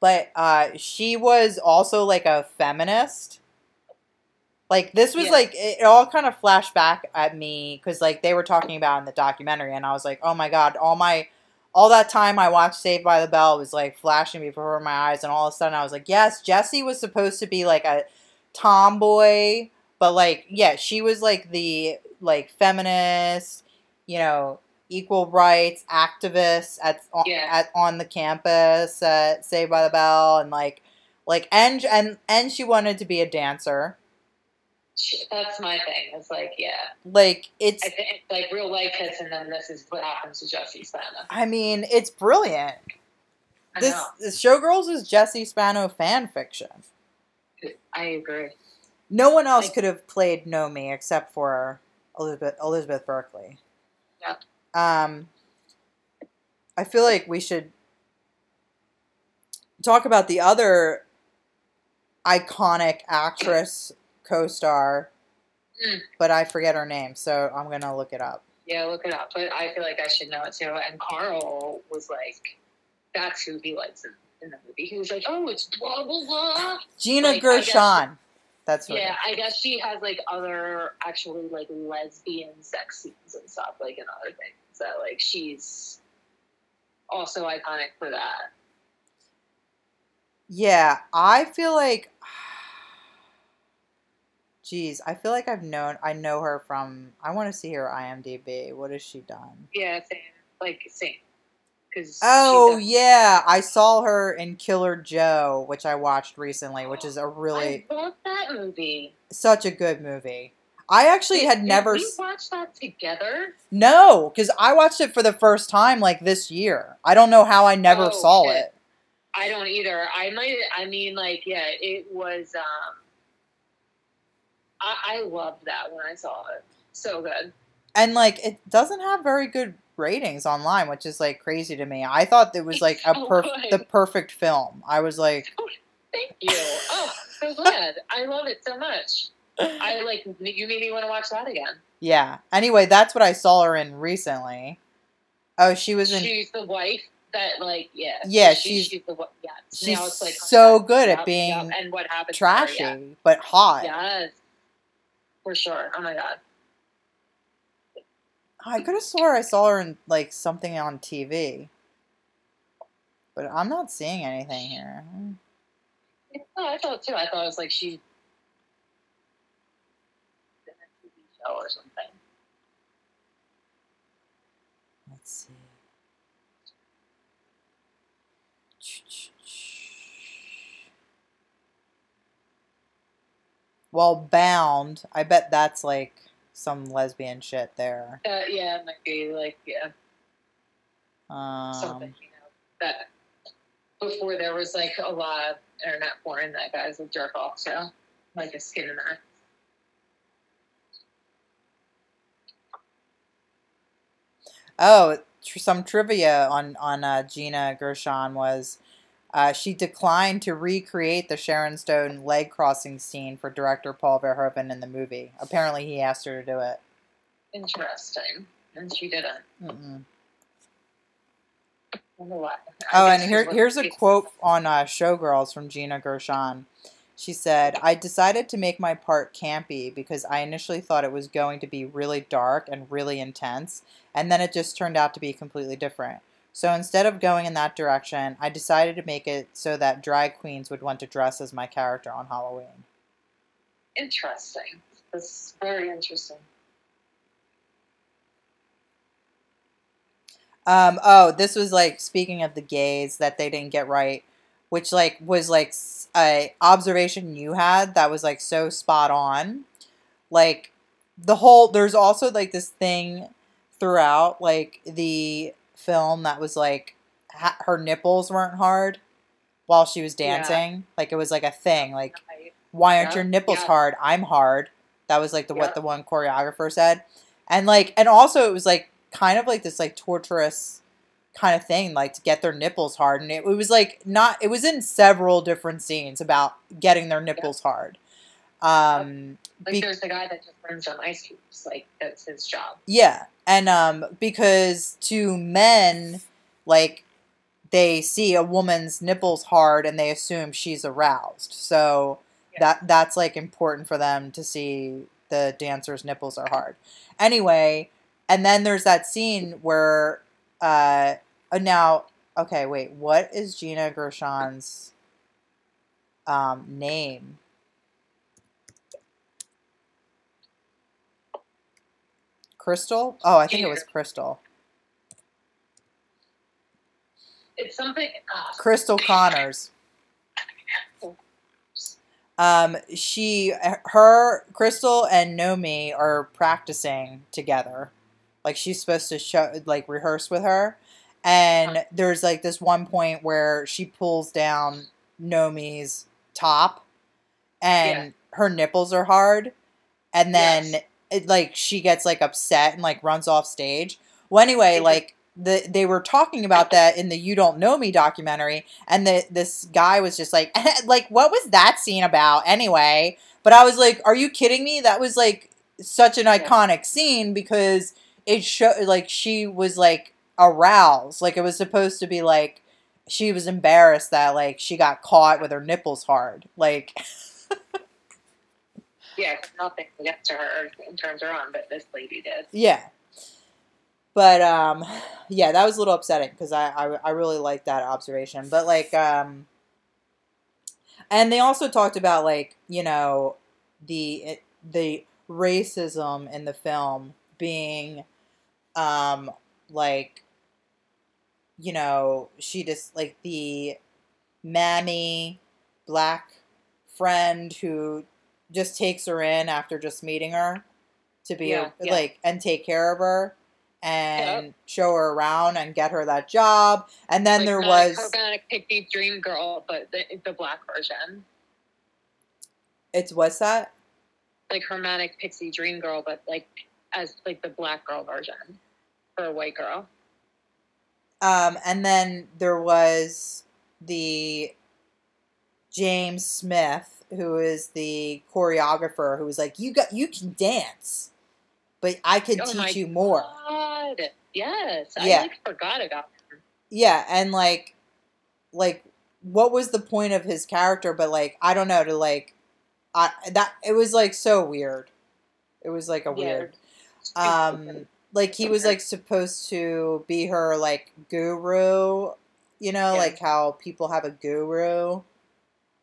[SPEAKER 1] but uh, she was also like a feminist. Like this was
[SPEAKER 3] Yeah.
[SPEAKER 1] like it, it all kind of flashed back at me because like they were talking about in the documentary, and I was like, oh my god, all my all that time I watched Saved by the Bell was like flashing before my eyes, and all of a sudden I was like, yes, Jesse was supposed to be like a tomboy, but like yeah, she was like the like feminist, you know, equal rights activist at on,
[SPEAKER 3] Yeah.
[SPEAKER 1] at on the campus at Saved by the Bell, and like like and and and she wanted to be a dancer.
[SPEAKER 3] That's my thing. It's like yeah,
[SPEAKER 1] Like it's
[SPEAKER 3] I think like real life hits, and then this is what happens to Jesse Spano.
[SPEAKER 1] I mean, it's brilliant.
[SPEAKER 3] I
[SPEAKER 1] This,
[SPEAKER 3] know.
[SPEAKER 1] this Showgirls is Jesse Spano fan fiction.
[SPEAKER 3] I agree.
[SPEAKER 1] No one else
[SPEAKER 3] Like-
[SPEAKER 1] could have played Nomi except for Elizabeth Elizabeth Berkley.
[SPEAKER 3] Yeah.
[SPEAKER 1] Um, I feel like we should talk about the other iconic actress co-star,
[SPEAKER 3] Mm.
[SPEAKER 1] but I forget her name, so I'm gonna look it up.
[SPEAKER 3] Yeah, look it up. But I feel like I should know it too. And Carl was like, that's who he likes in, in the movie. He was like, oh, it's blah blah blah.
[SPEAKER 1] Gina
[SPEAKER 3] Like,
[SPEAKER 1] Gershon. That's.
[SPEAKER 3] Yeah, I guess she has like other actually like lesbian sex scenes and stuff, like in other things. So like she's also iconic for that.
[SPEAKER 1] Yeah, I feel like Jeez, I feel like I've known I know her from I want to see her IMDb. What has she done?
[SPEAKER 3] Yeah, same. Like same.
[SPEAKER 1] Oh yeah, I saw her in Killer Joe, which I watched recently, which is a really
[SPEAKER 3] I love that movie.
[SPEAKER 1] such a good movie. I actually had
[SPEAKER 3] Did
[SPEAKER 1] never
[SPEAKER 3] we
[SPEAKER 1] s-
[SPEAKER 3] watched that together.
[SPEAKER 1] no, because I watched it for the first time like this year. I don't know how I never
[SPEAKER 3] Oh,
[SPEAKER 1] saw
[SPEAKER 3] shit.
[SPEAKER 1] it.
[SPEAKER 3] I don't either. I might. I mean, like, yeah, it was. um I, I loved that when I saw it. So good.
[SPEAKER 1] and like it doesn't have very good ratings online, which is like crazy to me. I thought it was like a
[SPEAKER 3] so
[SPEAKER 1] perf- the perfect film. I was like,
[SPEAKER 3] Thank you. Oh, so glad. I love it so much. I like. You made me want to watch that again.
[SPEAKER 1] yeah. Anyway, that's what I saw her in recently. Oh, she was in.
[SPEAKER 3] She's the wife that, like, yeah.
[SPEAKER 1] Yeah,
[SPEAKER 3] she-
[SPEAKER 1] she's-
[SPEAKER 3] she's the yeah.
[SPEAKER 1] she's
[SPEAKER 3] it's like
[SPEAKER 1] so good at being
[SPEAKER 3] and what happened to her,
[SPEAKER 1] trashy,
[SPEAKER 3] yeah.
[SPEAKER 1] but hot.
[SPEAKER 3] Yes, for sure. Oh my god.
[SPEAKER 1] I could have swore I saw her in like something on TV, but I'm not seeing anything here.
[SPEAKER 3] Oh, I thought too. I thought it was like she in a TV show or something.
[SPEAKER 1] Let's see. Well, Bound. I bet that's like some lesbian shit there.
[SPEAKER 3] Uh, yeah, it might be like yeah
[SPEAKER 1] Um,
[SPEAKER 3] something you know that before there was like a lot of internet porn that guys would jerk off to, like a skin in that.
[SPEAKER 1] Oh, tr- some trivia on on uh, Gina Gershon was uh, she declined to recreate the Sharon Stone leg crossing scene for director Paul Verhoeven in the movie. Apparently, he asked her to do it.
[SPEAKER 3] Interesting, and she didn't.
[SPEAKER 1] Mm-mm.
[SPEAKER 3] I wonder why. I
[SPEAKER 1] Oh, and here, here's a quote on uh, Showgirls from Gina Gershon. She said, I decided to make my part campy because I initially thought it was going to be really dark and really intense, and then it just turned out to be completely different. So instead of going in that direction, I decided to make it so that drag queens would want to dress as my character on Halloween.
[SPEAKER 3] Interesting. That's very interesting.
[SPEAKER 1] Um, oh, this was like speaking of the gays that they didn't get right, which like was like a observation you had that was like so spot on. Like the whole there's also like this thing throughout like the film that was like ha- her nipples weren't hard while she was
[SPEAKER 3] Yeah.
[SPEAKER 1] dancing. Like it was like a thing. Like why aren't
[SPEAKER 3] Yeah,
[SPEAKER 1] your nipples
[SPEAKER 3] yeah.
[SPEAKER 1] hard? I'm hard. That was like the
[SPEAKER 3] Yeah.
[SPEAKER 1] what the one choreographer said. And like and also it was like kind of like this like torturous kind of thing like to get their nipples hard and it, it was like not it was in several different scenes about getting their nipples hard. Um
[SPEAKER 3] Like
[SPEAKER 1] be-
[SPEAKER 3] there's the guy that just burns on ice cubes. Like that's his job.
[SPEAKER 1] yeah. And um because to men like they see a woman's nipples hard and they assume she's aroused. So
[SPEAKER 3] Yeah.
[SPEAKER 1] that that's like important for them to see the dancer's nipples are hard. Anyway, and then there's that scene where uh uh, now okay, wait, what is Gina Gershon's um name? Crystal? Oh, I think it was Crystal.
[SPEAKER 3] It's something. ah,
[SPEAKER 1] Crystal Connors. Um, she, her, Crystal and Nomi are practicing together. Like she's supposed to show, like rehearse with her, and there's like this one point where she pulls down Nomi's top, and her nipples are hard, and then
[SPEAKER 3] Yes.
[SPEAKER 1] It like she gets like upset and like runs off stage. Well, anyway, like the they were talking about that in the "You Don't Know Me" documentary, and the this guy was just like, like what was that scene about anyway? But I was like, are you kidding me? That was like such an iconic scene because it showed like she was like aroused, like it was supposed to be like she was embarrassed that like she got caught with her nipples hard, like.
[SPEAKER 3] Yeah, nothing gets to her and turns her on, but this lady did.
[SPEAKER 1] Yeah. But um yeah, that was a little upsetting because I, I I really liked that observation. But like um and they also talked about like, you know, the the racism in the film being um like you know, she just like the mammy black friend who just takes her in after just meeting her to be
[SPEAKER 3] Yeah,
[SPEAKER 1] a,
[SPEAKER 3] yeah.
[SPEAKER 1] like and take care of her and show her around and get her that job. And then
[SPEAKER 3] Like,
[SPEAKER 1] there was
[SPEAKER 3] a Manic Pixie Dream Girl, but the, the black version.
[SPEAKER 1] it's what's that?
[SPEAKER 3] Like her Manic Pixie Dream Girl, but like as like the black girl version for a white girl.
[SPEAKER 1] Um, and then there was the James Smith, who is the choreographer, who was like, "You got, you can dance, but I could
[SPEAKER 3] Oh
[SPEAKER 1] teach you more."
[SPEAKER 3] God. Yes.
[SPEAKER 1] Yeah.
[SPEAKER 3] I like forgot about him.
[SPEAKER 1] Yeah, and like, like, what was the point of his character? But like, I don't know. To like, I that it was like so weird. It was like a
[SPEAKER 3] Yeah.
[SPEAKER 1] weird. Um, like he was like supposed to be her like guru. You know,
[SPEAKER 3] Yeah.
[SPEAKER 1] like how people have a guru.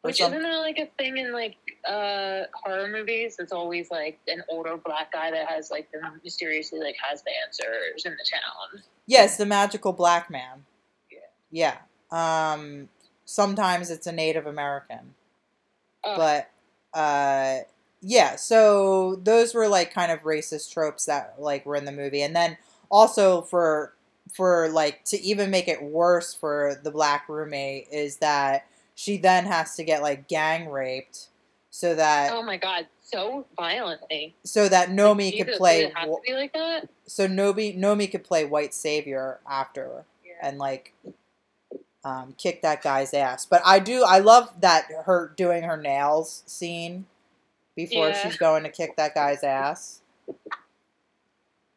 [SPEAKER 3] Which isn't that like a thing in like uh horror movies? It's always like an older black guy that has like the mysteriously like has the answers in the town.
[SPEAKER 1] Yes, the magical black man.
[SPEAKER 3] Yeah.
[SPEAKER 1] Yeah. Um sometimes it's a Native American.
[SPEAKER 3] Oh,
[SPEAKER 1] But uh yeah, so those were like kind of racist tropes that like were in the movie. And then also for for like to even make it worse for the black roommate is that she then has to get like gang raped so that
[SPEAKER 3] oh my god, so violently.
[SPEAKER 1] so that Nomi could
[SPEAKER 3] Jesus,
[SPEAKER 1] play
[SPEAKER 3] Did it have to be like that?
[SPEAKER 1] so Nomi Nomi could play white savior after
[SPEAKER 3] Yeah.
[SPEAKER 1] and like um, kick that guy's ass. But I do I love that her doing her nails scene before
[SPEAKER 3] Yeah.
[SPEAKER 1] she's going to kick that guy's ass.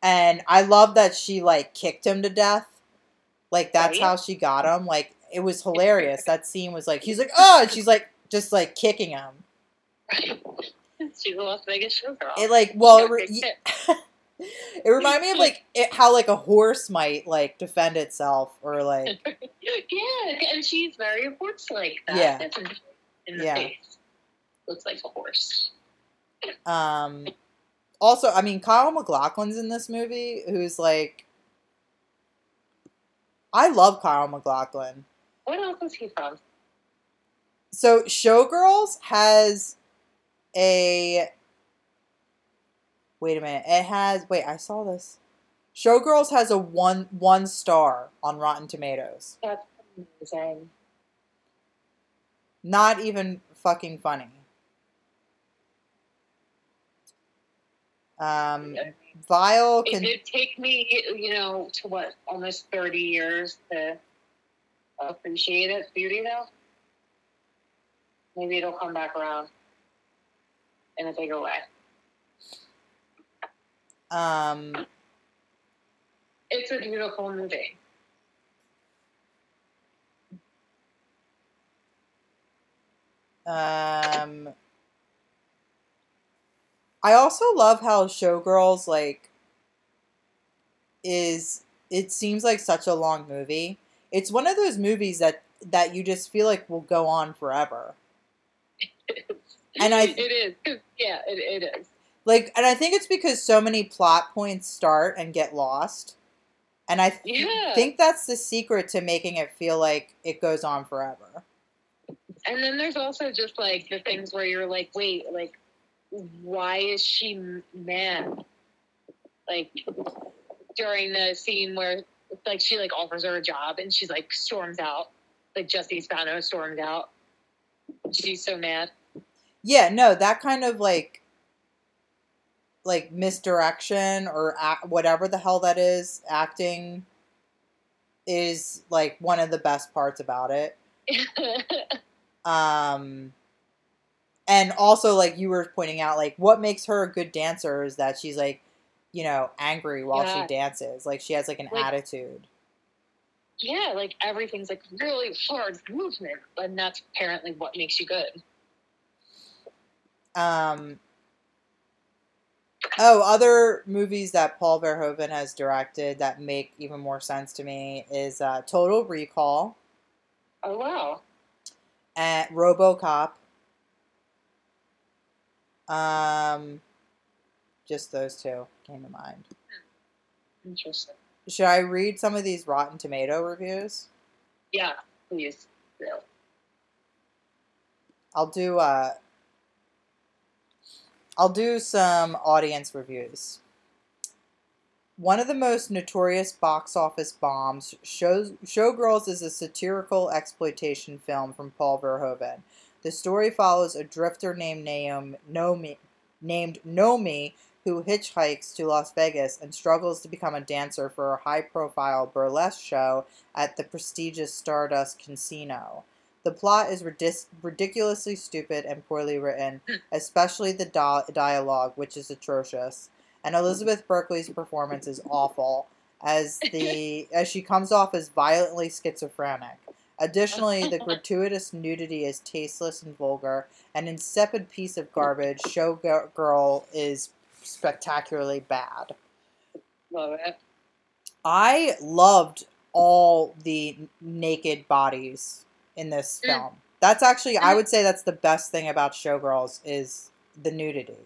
[SPEAKER 1] And I love that she like kicked him to death. Like that's
[SPEAKER 3] Right?
[SPEAKER 1] how she got him. Like it was hilarious. that scene was like he's like oh and she's like just like kicking him.
[SPEAKER 3] She's a Las Vegas showgirl.
[SPEAKER 1] It like well it, re- it reminded me of like it, how like a horse might like defend itself or like
[SPEAKER 3] yeah, and she's very horse like that.
[SPEAKER 1] Yeah.
[SPEAKER 3] In the
[SPEAKER 1] Yeah.
[SPEAKER 3] face. Looks like a horse.
[SPEAKER 1] Um, also, I mean, Kyle MacLachlan's in this movie, who's like, I love Kyle MacLachlan.
[SPEAKER 3] What else is he from?
[SPEAKER 1] So, Showgirls has a. Wait a minute. It has. Wait, I saw this. Showgirls has a one one star on Rotten Tomatoes.
[SPEAKER 3] That's amazing.
[SPEAKER 1] Not even fucking funny. Um, Vile
[SPEAKER 3] It
[SPEAKER 1] can.
[SPEAKER 3] did take me, you know, to what, almost 30 years to appreciate its beauty, though. Maybe it'll come back around in a bigger way.
[SPEAKER 1] Um,
[SPEAKER 3] It's a beautiful movie.
[SPEAKER 1] Um, I also love how Showgirls like is. It seems like such a long movie. It's one of those movies that that you just feel like will go on forever. And I-
[SPEAKER 3] it is. Yeah, it, it is.
[SPEAKER 1] Like, and I think it's because so many plot points start and get lost. And I th-
[SPEAKER 3] Yeah.
[SPEAKER 1] think that's the secret to making it feel like it goes on forever.
[SPEAKER 3] And then there's also just like the things where you're like, wait, like, why is she mad? Like during the scene where like she like offers her a job and she's like storms out, like Jesse Spano storms out. She's so mad.
[SPEAKER 1] Yeah, no, that kind of like like misdirection or act, whatever the hell that is, acting is like one of the best parts about it. Um and also like you were pointing out like what makes her a good dancer is that she's like, you know, angry while
[SPEAKER 3] Yeah.
[SPEAKER 1] she dances. Like she has like an
[SPEAKER 3] Like-
[SPEAKER 1] attitude.
[SPEAKER 3] yeah, like everything's like really hard movement, and that's apparently what makes you good.
[SPEAKER 1] Um Oh, other movies that Paul Verhoeven has directed that make even more sense to me is uh, Total Recall
[SPEAKER 3] Oh wow.
[SPEAKER 1] and RoboCop. Um, just those two came to mind.
[SPEAKER 3] Interesting.
[SPEAKER 1] should I read some of these Rotten Tomato reviews?
[SPEAKER 3] Yeah, please. Yeah.
[SPEAKER 1] I'll do uh I'll do some audience reviews. One of the most notorious box office bombs, Shows, Showgirls is a satirical exploitation film from Paul Verhoeven. The story follows a drifter named Naomi, Nomi, named Nomi who hitchhikes to Las Vegas and struggles to become a dancer for a high-profile burlesque show at the prestigious Stardust Casino. The plot is ridic- ridiculously stupid and poorly written, hmm. especially the di- dialogue, which is atrocious. And Elizabeth Berkley's performance is awful, as the as she comes off as violently schizophrenic. Additionally, the gratuitous nudity is tasteless and vulgar. An insipid piece of garbage. Showgirl is spectacularly bad.
[SPEAKER 3] Love it.
[SPEAKER 1] I loved all the naked bodies in this
[SPEAKER 3] Mm.
[SPEAKER 1] film. That's actually, I would say, that's the best thing about Showgirls is the nudity.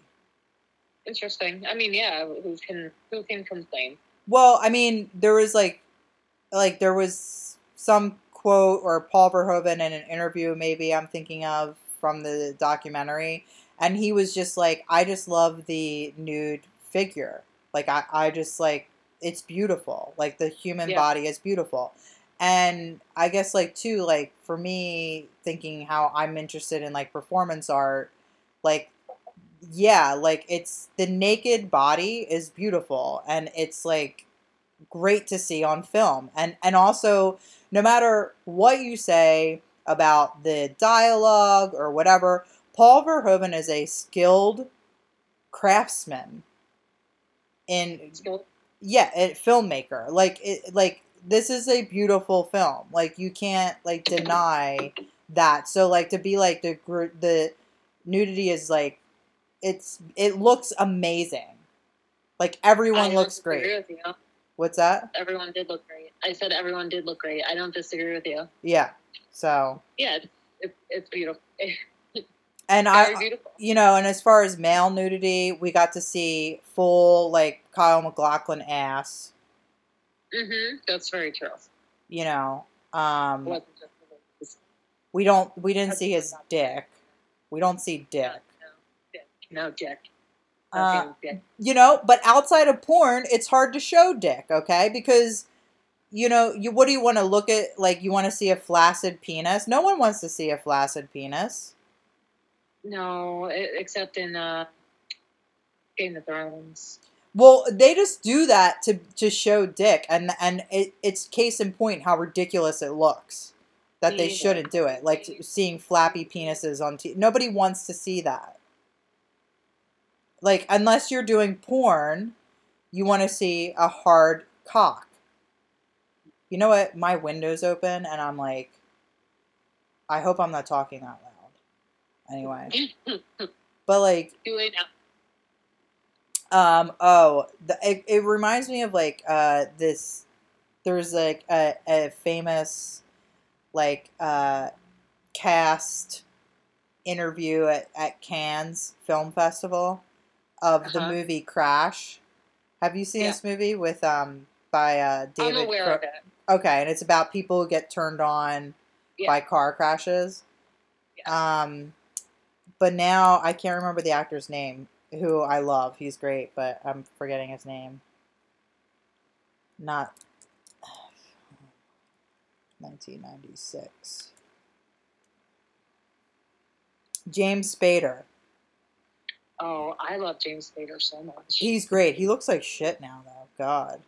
[SPEAKER 3] Interesting. I mean, yeah, who can who can complain?
[SPEAKER 1] Well, I mean, there was like, like there was some quote or Paul Verhoeven in an interview, maybe I'm thinking of from the documentary, and he was just like, I just love the nude figure. Like I, I just like it's beautiful. Like the human
[SPEAKER 3] Yeah.
[SPEAKER 1] body is beautiful. And I guess like too, like for me thinking how I'm interested in like performance art, like yeah, like it's the naked body is beautiful and it's like great to see on film. And and also no matter what you say about the dialogue or whatever, Paul Verhoeven is a skilled craftsman in yeah, a filmmaker. Like it like this is a beautiful film. Like you can't like deny that. So like to be like the the nudity is like it's it looks amazing. Like everyone
[SPEAKER 3] I
[SPEAKER 1] looks great. What's that?
[SPEAKER 3] Everyone did look great. I said everyone did look great. I don't disagree with you.
[SPEAKER 1] Yeah. So
[SPEAKER 3] Yeah, it's, it's beautiful.
[SPEAKER 1] and
[SPEAKER 3] Very
[SPEAKER 1] I
[SPEAKER 3] beautiful.
[SPEAKER 1] you know, and as far as male nudity, we got to see full like Kyle MacLachlan ass.
[SPEAKER 3] hmm That's very true.
[SPEAKER 1] You know, um,
[SPEAKER 3] It wasn't just the ladies.
[SPEAKER 1] we don't we didn't see his dick. We don't see dick.
[SPEAKER 3] No, no, dick. No dick.
[SPEAKER 1] Uh,
[SPEAKER 3] dick.
[SPEAKER 1] you know, but outside of porn, it's hard to show dick, okay? Because you know, you what do you want to look at? Like, you want to see a flaccid penis? No one wants to see a flaccid penis.
[SPEAKER 3] No, except in uh, Game of Thrones.
[SPEAKER 1] Well, they just do that to to show dick, and and it, it's case in point how ridiculous it looks that they shouldn't do it. Like seeing flappy penises on TV. Nobody wants to see that. Like unless you're doing porn, you want to see a hard cock. You know what? My window's open, and I'm like, I hope I'm not talking that loud. Anyway, but like
[SPEAKER 3] Do it now.
[SPEAKER 1] um. Oh, the, it, it reminds me of like uh this. There's like a, a famous like uh cast interview at, at Cannes Film Festival of the
[SPEAKER 3] Uh-huh.
[SPEAKER 1] movie Crash. Have you seen
[SPEAKER 3] Yeah.
[SPEAKER 1] this movie with um by uh David?
[SPEAKER 3] I'm aware
[SPEAKER 1] Cro-
[SPEAKER 3] of it.
[SPEAKER 1] Okay, and it's about people who get turned on
[SPEAKER 3] Yeah.
[SPEAKER 1] by car crashes. Um, but now I can't remember the actor's name, who I love. He's great, but I'm forgetting his name. Not 1996. James Spader.
[SPEAKER 3] Oh, I love James Spader so much.
[SPEAKER 1] He's great. He looks like shit now, though. God.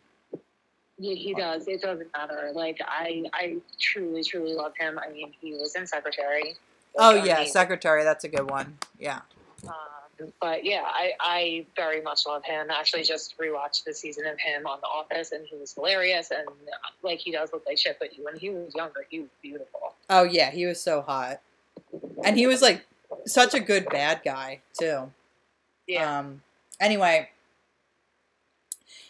[SPEAKER 3] He, he does. It doesn't matter. Like I, I truly, truly love him. I mean, he was in Secretary.
[SPEAKER 1] Oh yeah,
[SPEAKER 3] amazing.
[SPEAKER 1] Secretary. That's a good one. Yeah.
[SPEAKER 3] Um, but yeah, I, I very much love him. I actually just rewatched the season of him on The Office, and he was hilarious. And uh, like he does look like shit, but when he was younger, he was beautiful.
[SPEAKER 1] Oh yeah, he was so hot, and he was like such a good bad guy too.
[SPEAKER 3] Yeah.
[SPEAKER 1] Um. Anyway,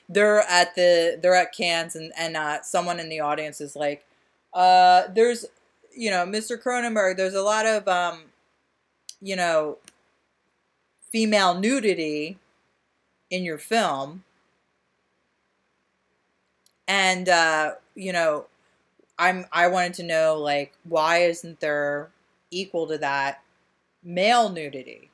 [SPEAKER 1] they're at the they're at Cannes, and and uh, someone in the audience is like, uh, "There's, you know, Mr. Cronenberg. There's a lot of um, you know, female nudity in your film." and uh, you know, I'm I wanted to know like why isn't there equal to that male nudity?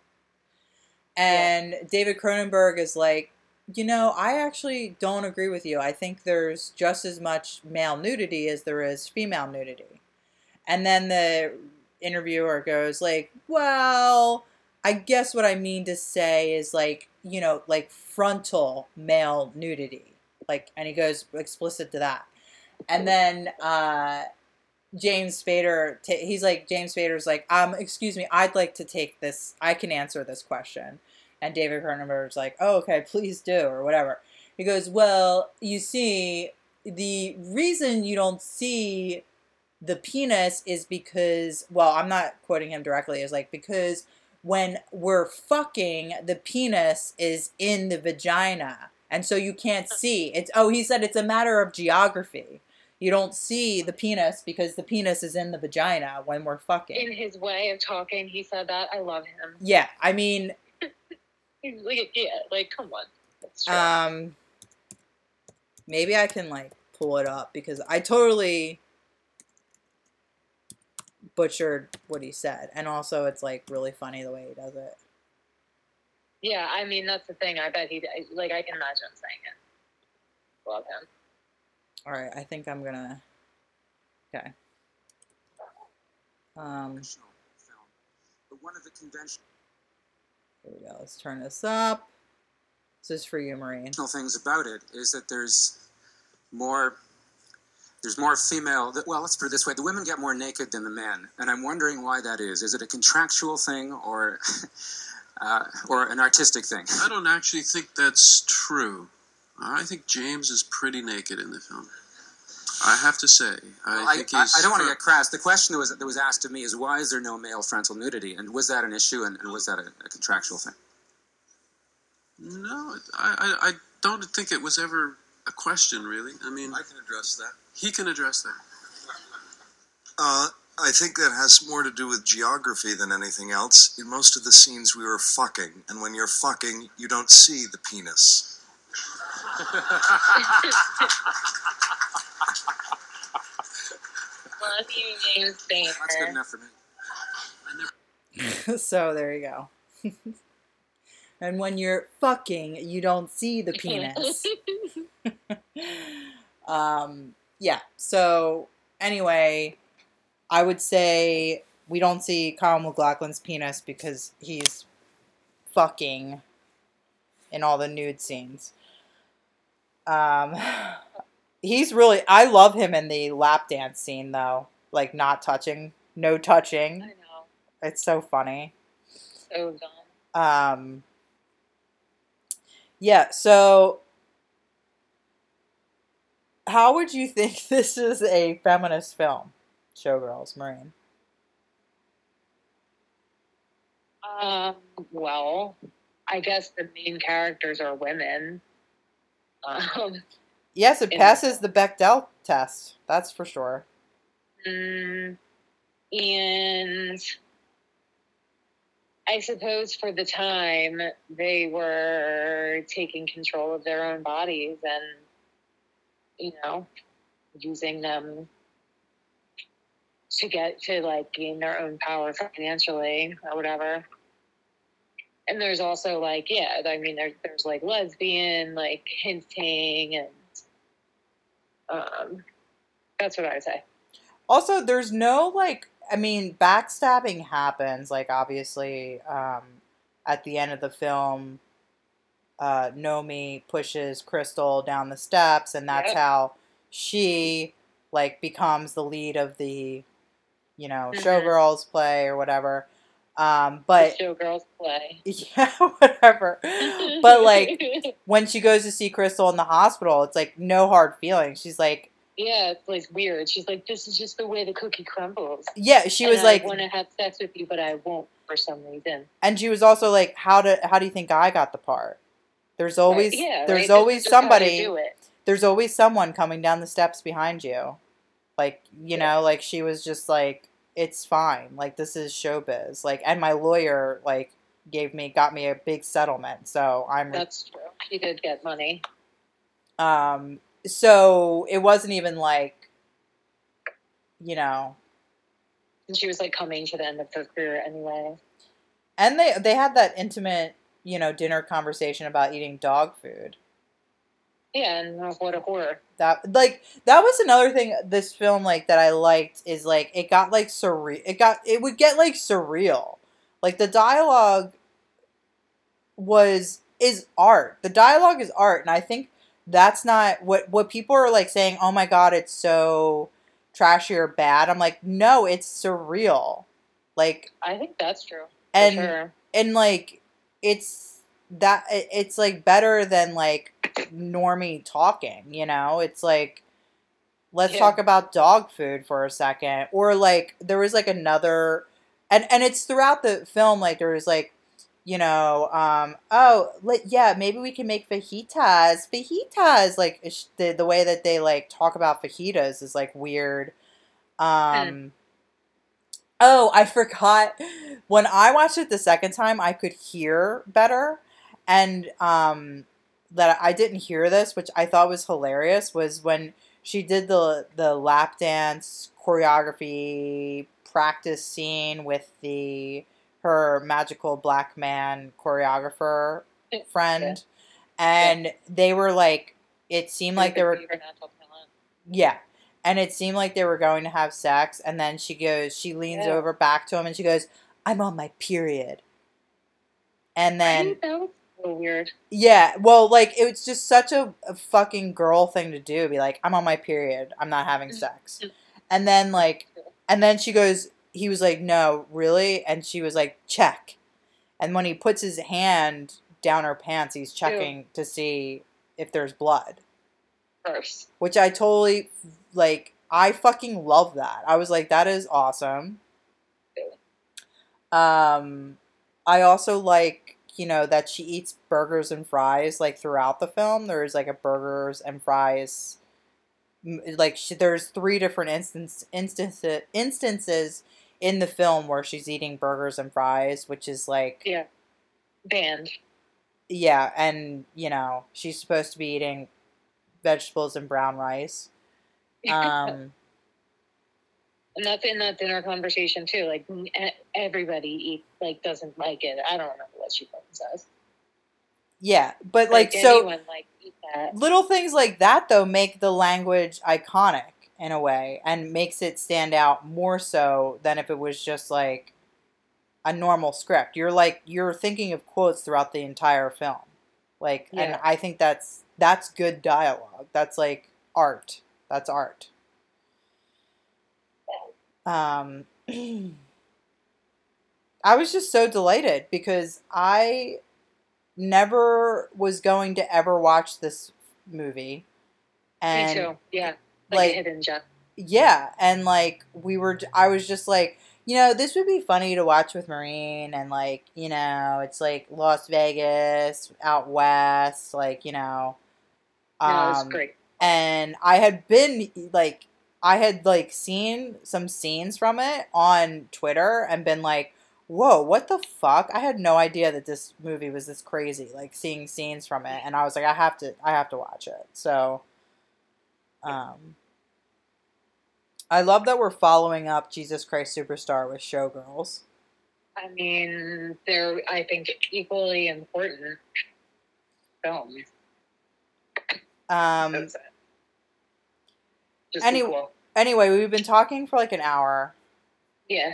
[SPEAKER 1] And David Cronenberg is like, you know, I actually don't agree with you. I think there's just as much male nudity as there is female nudity. And then the interviewer goes like, well, I guess what I mean to say is like, you know, like frontal male nudity. Like and he goes explicit to that. And then uh James Spader, ta he's like James Spader's like, um, excuse me, I'd like to take this. I can answer this question. And David Cronenberg's like, oh, okay, please do, or whatever. He goes, well, you see, the reason you don't see the penis is because, well, I'm not quoting him directly, is like, because when we're fucking, the penis is in the vagina. And so you can't see. It's, oh, he said it's a matter of geography. You don't see the penis because the penis is in the vagina when we're fucking.
[SPEAKER 3] In his way of talking, he said that. I love him.
[SPEAKER 1] Yeah, I mean,
[SPEAKER 3] He's like, yeah, like, come on.
[SPEAKER 1] Um, maybe I can like pull it up because I totally butchered what he said, and also it's like really funny the way he does it.
[SPEAKER 3] yeah, I mean, that's the thing. I bet he, like, I can imagine him saying it. Love him.
[SPEAKER 1] All right, I think I'm gonna. Okay. Um,
[SPEAKER 4] conventional film. One of the conventional
[SPEAKER 1] here we go. Let's turn this up. This is for you, Maureen.
[SPEAKER 4] things about it is that there's more there's more female well let's put it this way the women get more naked than the men and i'm wondering why that is is it a contractual thing or uh, or an artistic thing
[SPEAKER 5] I don't actually think that's true. I think James is pretty naked in the film. I have to say, I
[SPEAKER 4] Well, I,
[SPEAKER 5] think
[SPEAKER 4] I. I don't want to get crass. The question that was that was asked of me is why is there no male frontal nudity, and was that an issue, and, and was that a, a contractual thing?
[SPEAKER 5] No, I, I, I don't think it was ever a question, really. I mean,
[SPEAKER 6] I can address that.
[SPEAKER 5] he can address that.
[SPEAKER 6] Uh, I think that has more to do with geography than anything else. In most of the scenes, we were fucking, and when you're fucking, you don't see the penis.
[SPEAKER 3] Love you, James Spader.
[SPEAKER 4] That's good enough for me.
[SPEAKER 1] so there you go. and when you're fucking, you don't see the penis. um, yeah. So anyway, I would say we don't see Kyle MacLachlan's penis because he's fucking in all the nude scenes. Um, he's really. I love him in the lap dance scene though, like not touching, no
[SPEAKER 3] I
[SPEAKER 1] touching.
[SPEAKER 3] know.
[SPEAKER 1] It's so funny.
[SPEAKER 3] So dumb.
[SPEAKER 1] Um, yeah, so how would you think this is a feminist film, Showgirls, Maureen?
[SPEAKER 3] Um, well, I guess the main characters are women. Um,
[SPEAKER 1] Yes, it passes the Bechdel test. That's for sure.
[SPEAKER 3] mm, and I suppose for the time they were taking control of their own bodies and, you know, using them to get to like gain their own power financially or whatever. And there's also like, yeah, I mean, there, there's like lesbian, like hinting, and um, that's what I would say.
[SPEAKER 1] Also, there's no like I mean, backstabbing happens, like obviously, um, at the end of the film, uh, Nomi pushes Crystal down the steps, and that's how she like becomes the lead of the, you know,
[SPEAKER 3] Mhm.
[SPEAKER 1] showgirls play or whatever. Um, but
[SPEAKER 3] the showgirls play.
[SPEAKER 1] yeah, whatever. But like when she goes to see Crystal in the hospital, it's like no hard feelings. She's like,
[SPEAKER 3] yeah, it's like weird. She's like, this is just the way the cookie crumbles.
[SPEAKER 1] yeah, she was like,
[SPEAKER 3] I want to have sex with you, but I won't for some reason.
[SPEAKER 1] and she was also like, how do how do you think I got the part? There's always
[SPEAKER 3] Right, yeah,
[SPEAKER 1] there's
[SPEAKER 3] right?
[SPEAKER 1] always
[SPEAKER 3] This is how you
[SPEAKER 1] somebody there's always someone coming down the steps behind you. Like, you
[SPEAKER 3] Yeah.
[SPEAKER 1] know, like she was just like, it's fine. Like this is showbiz. Like and my lawyer like gave me got me a big settlement. So I'm
[SPEAKER 3] That's true. She did get money.
[SPEAKER 1] um so it wasn't even like, you know,
[SPEAKER 3] And she was like coming to the end of her career anyway.
[SPEAKER 1] and they they had that intimate, you know, dinner conversation about eating dog food.
[SPEAKER 3] Yeah, and what a horror.
[SPEAKER 1] That like that was another thing this film like that I liked is like it got like surreal. It got it would get like surreal. Like the dialogue was is art. The dialogue is art, and I think that's not what what people are like saying. Oh my god, it's so trashy or bad. I'm like, no, it's surreal. Like
[SPEAKER 3] I think that's true.
[SPEAKER 1] And
[SPEAKER 3] sure.
[SPEAKER 1] and like it's that it's like better than like normie talking you know it's like let's
[SPEAKER 3] Yeah.
[SPEAKER 1] talk about dog food for a second or like there was like another and and it's throughout the film like there was like you know um oh let, yeah maybe we can make fajitas. Fajitas like the, the way that they like talk about fajitas is like weird. Um Oh, I forgot. When I watched it the second time, I could hear better, and um, that I didn't hear this, which I thought was hilarious, was when she did the the lap dance choreography practice scene with the her magical black man choreographer friend, and they were like, it seemed like they were
[SPEAKER 3] Her natural talent.
[SPEAKER 1] yeah. And it seemed like they were going to have sex. And then she goes, she leans
[SPEAKER 3] Yeah.
[SPEAKER 1] over back to him and she goes, I'm on my period. And then,
[SPEAKER 3] Right? that was so weird.
[SPEAKER 1] yeah, well, like, it was just such a, a fucking girl thing to do. Be like, I'm on my period. I'm not having mm, sex. And then, like, and then she goes, he was like, no, really? And she was like, check. And when he puts his hand down her pants, he's checking to see if there's blood
[SPEAKER 3] First.
[SPEAKER 1] which I totally like. I fucking love that. I was like, that is awesome. Um, I also like you know that she eats burgers and fries like throughout the film. There's like a burgers and fries. Like she, there's three different instance instances instances in the film where she's eating burgers and fries, which is like
[SPEAKER 3] Yeah. Banned.
[SPEAKER 1] yeah, and you know she's supposed to be eating vegetables and brown rice. Um,
[SPEAKER 3] and that's in that dinner conversation too. Like everybody eat like doesn't like it. I don't remember what she fucking says.
[SPEAKER 1] yeah, but like, so
[SPEAKER 3] anyone like eat that.
[SPEAKER 1] little things like that though make the language iconic in a way and makes it stand out more so than if it was just like a normal script. You're like you're thinking of quotes throughout the entire film. Like and I think that's that's good dialogue. That's like art. That's art. Um I was just so delighted because I never was going to ever watch this movie. And
[SPEAKER 3] Me too. Yeah. Like,
[SPEAKER 1] like-
[SPEAKER 3] hidden gem.
[SPEAKER 1] yeah, and like we were, I was just like, you know, this would be funny to watch with Maureen, and like, you know, it's like Las Vegas out west, like you know,
[SPEAKER 3] No, it was
[SPEAKER 1] um,
[SPEAKER 3] great.
[SPEAKER 1] and I had been like, I had like seen some scenes from it on Twitter and been like, whoa, what the fuck? I had no idea that this movie was this crazy. Like seeing scenes from it, and I was like, I have to, I have to watch it. So, um, I love that we're following up Jesus Christ Superstar with Showgirls.
[SPEAKER 3] I mean, they're I think equally important films.
[SPEAKER 1] Um,
[SPEAKER 3] That's it. Just
[SPEAKER 1] any-
[SPEAKER 3] equal.
[SPEAKER 1] anyway, we've been talking for like an hour,
[SPEAKER 3] Yeah.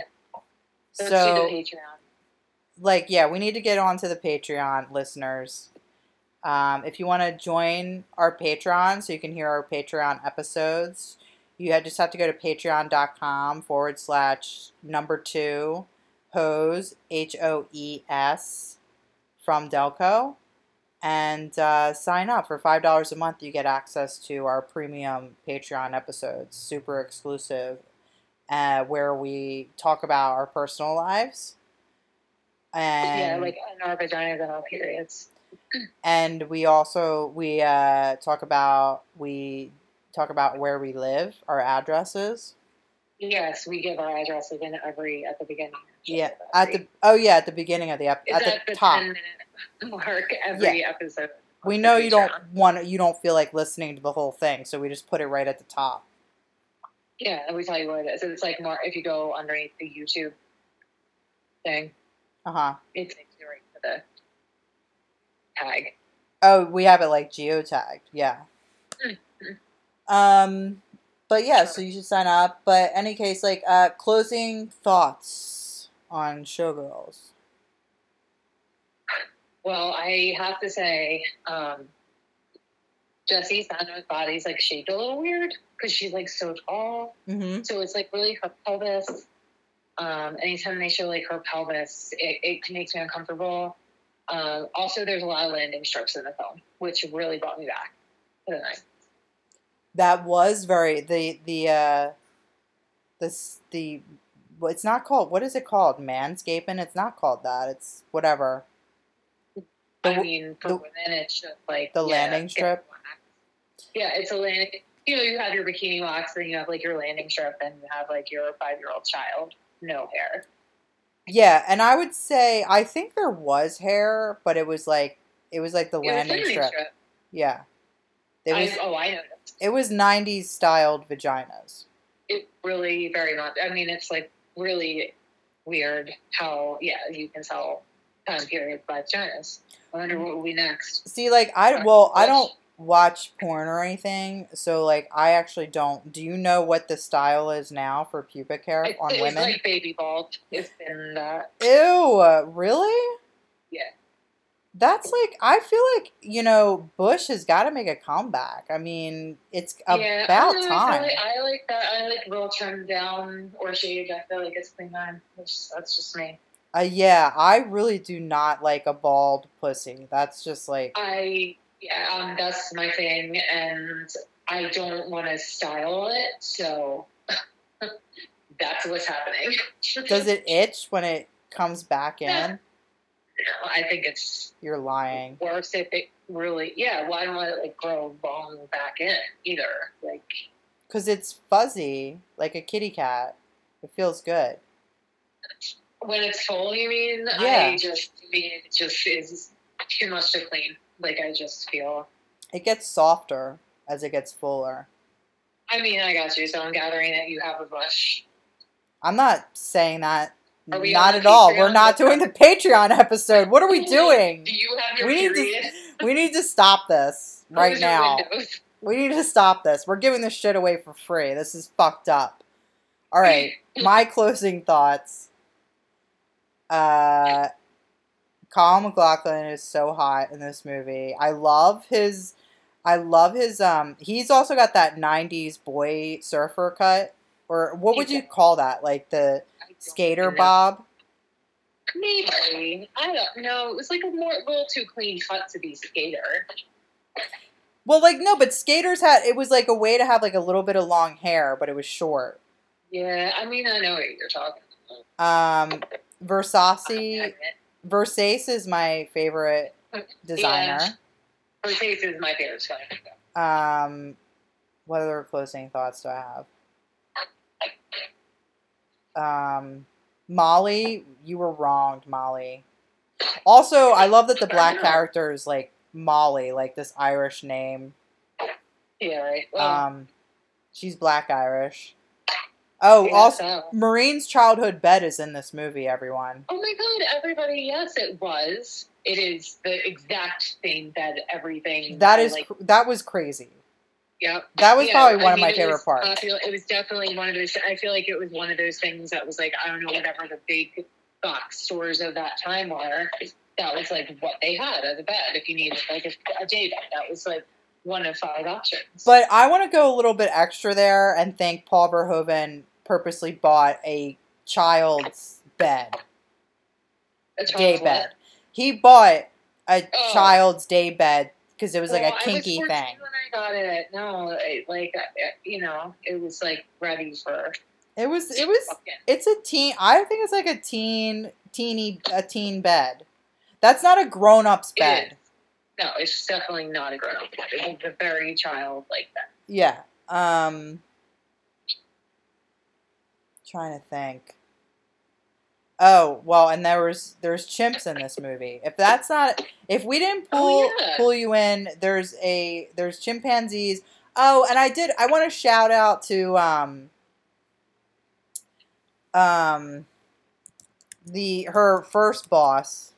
[SPEAKER 3] Let's
[SPEAKER 1] so
[SPEAKER 3] do the Patreon.
[SPEAKER 1] like yeah we need to get onto the patreon listeners um, if you want to join our patreon so you can hear our patreon episodes you just have to go to patreon.com forward slash number two hose h-o-e-s from delco. And uh, sign up. For five dollars a month you get access to our premium patreon episodes super exclusive uh, where we talk about our personal lives. And
[SPEAKER 3] yeah, like in our vaginas and our periods.
[SPEAKER 1] and we also we uh, talk about we talk about where we live, our addresses.
[SPEAKER 3] Yes, we give our addresses in every at the beginning.
[SPEAKER 1] Yeah, at the oh yeah, at the beginning of the ep-
[SPEAKER 3] Is
[SPEAKER 1] at the
[SPEAKER 3] the
[SPEAKER 1] top.
[SPEAKER 3] mark every episode?
[SPEAKER 1] We know you don't want you don't feel like listening to the whole thing, so we just put it right at the top.
[SPEAKER 3] Yeah, and we tell you what it is. It's like more if you go underneath the YouTube thing,
[SPEAKER 1] Uh huh.
[SPEAKER 3] it takes you right to the tag.
[SPEAKER 1] Oh, we have it like geotagged. Yeah.
[SPEAKER 3] Mhm.
[SPEAKER 1] Um, but yeah, so you should sign up. But any case, like uh, closing thoughts on Showgirls.
[SPEAKER 3] Well, I have to say, um, Jessie Sanders' body's like shaped a little weird because she's like so tall.
[SPEAKER 1] Mm-hmm.
[SPEAKER 3] So it's like really her pelvis. Um, anytime they show like her pelvis, it, it makes me uncomfortable. Um, also, there's a lot of landing strips in the film, which really brought me back to the night.
[SPEAKER 1] That was very the the uh, this the. It's not called. What is it called? Manscaping. It's not called that. It's whatever. The
[SPEAKER 3] I mean, for
[SPEAKER 1] the-
[SPEAKER 3] women, it's just like
[SPEAKER 1] the
[SPEAKER 3] yeah,
[SPEAKER 1] landing strip?
[SPEAKER 3] Yeah, it's a landing. You know, you have your bikini wax, and you have like your landing strip, and you have like your five-year-old child, no hair.
[SPEAKER 1] Yeah, and I would say I think there was hair, but it was like it was like the
[SPEAKER 3] It was
[SPEAKER 1] landing
[SPEAKER 3] landing
[SPEAKER 1] strip.
[SPEAKER 3] strip.
[SPEAKER 1] Yeah, it was
[SPEAKER 3] I, oh, I noticed.
[SPEAKER 1] it was '90s styled vaginas.
[SPEAKER 3] It really very much. I mean, it's like really weird how yeah you can tell time period by vaginas. I wonder what will be next.
[SPEAKER 1] See, like I well, I don't watch porn or anything, so like I actually don't. Do you know what the style is now for pubic hair on
[SPEAKER 3] it's
[SPEAKER 1] women?
[SPEAKER 3] like baby bald. It's been that.
[SPEAKER 1] Ew, uh, really?
[SPEAKER 3] Yeah.
[SPEAKER 1] That's like I feel like you know Bush has got to make a comeback. I mean, it's
[SPEAKER 3] yeah,
[SPEAKER 1] about
[SPEAKER 3] I,
[SPEAKER 1] time.
[SPEAKER 3] I like, I like that. I like real trimmed down or shaved. I feel like it's clean time. That's just me.
[SPEAKER 1] Uh, yeah, I really do not like a bald pussy. That's just like
[SPEAKER 3] I yeah, um, that's my thing, and I don't want to style it, so that's what's happening.
[SPEAKER 1] does it itch when it comes back in?
[SPEAKER 3] I think it's
[SPEAKER 1] You're lying.
[SPEAKER 3] worse if it really. Yeah, why don't it like grow long back in either? Like
[SPEAKER 1] Cuz it's fuzzy like a kitty cat. It feels good.
[SPEAKER 3] when it's full, you mean?
[SPEAKER 1] Yeah.
[SPEAKER 3] I just to me it just is too much to clean. Like I just feel.
[SPEAKER 1] It gets softer as it gets fuller.
[SPEAKER 3] I mean, I got you. So I'm gathering that you have a bush.
[SPEAKER 1] I'm not saying that not at
[SPEAKER 3] the
[SPEAKER 1] all. We're not doing the Patreon episode. What are we doing?
[SPEAKER 3] Do you have your
[SPEAKER 1] We need to we need to stop this right now. We need to stop this. We're giving this shit away for free. This is fucked up. All right, my closing thoughts. Uh, Kyle MacLachlan is so hot in this movie. I love his. I love his. Um, he's also got that '90s boy surfer cut, or what would you call that? Like the skater bob.
[SPEAKER 3] Maybe. I don't know. It was like a more a little too clean cut to be skater.
[SPEAKER 1] Well, like no, but skaters had. It was like a way to have like a little bit of long hair, but it was short.
[SPEAKER 3] Yeah, I mean, I know what you're talking about.
[SPEAKER 1] Um, Versace. Versace is my favorite designer.
[SPEAKER 3] Her taste is my favorite style.
[SPEAKER 1] Um, what other closing thoughts do I have? Um, Molly, you were wronged, Molly. Also, I love that the black character is like Molly, like this Irish name.
[SPEAKER 3] Yeah, right. Well,
[SPEAKER 1] Um, she's black Irish. Oh,
[SPEAKER 3] yeah,
[SPEAKER 1] also,
[SPEAKER 3] so-
[SPEAKER 1] Maureen's childhood bed is in this movie. Everyone.
[SPEAKER 3] Oh my god, everybody, yes, it was. It is the exact same bed, everything.
[SPEAKER 1] That is,
[SPEAKER 3] like.
[SPEAKER 1] cr- that was crazy.
[SPEAKER 3] Yep.
[SPEAKER 1] That was
[SPEAKER 3] Yeah,
[SPEAKER 1] probably
[SPEAKER 3] I
[SPEAKER 1] one of my favorite
[SPEAKER 3] was
[SPEAKER 1] parts.
[SPEAKER 3] popular- It was definitely one of those. I feel like it was one of those things that was like I don't know whatever the big box stores of that time were. That was like what they had as a bed. If you needed like a, a day bed, that was like one of five options.
[SPEAKER 1] But I want to go a little bit extra there and think Paul Verhoeven purposely bought a child's bed,
[SPEAKER 3] A
[SPEAKER 1] day
[SPEAKER 3] child's
[SPEAKER 1] bed.
[SPEAKER 3] what?
[SPEAKER 1] He bought a
[SPEAKER 3] Oh.
[SPEAKER 1] child's day bed because it was like
[SPEAKER 3] Well,
[SPEAKER 1] a
[SPEAKER 3] I
[SPEAKER 1] kinky
[SPEAKER 3] was
[SPEAKER 1] thing.
[SPEAKER 3] When I got it, no, it, like you know, it was like ready for.
[SPEAKER 1] It was it was
[SPEAKER 3] fucking-
[SPEAKER 1] it's a teen. I think it's like a teen teeny a teen bed. That's not a grown up's bed.
[SPEAKER 3] No, it's definitely not a grown up bed. It's a very child like that.
[SPEAKER 1] Yeah. Um trying to think. Oh well, and there was there's chimps in this movie. If that's not if we didn't pull
[SPEAKER 3] Oh, yeah.
[SPEAKER 1] pull you in, there's a there's chimpanzees. Oh, and I did I want to shout out to um um the her first boss.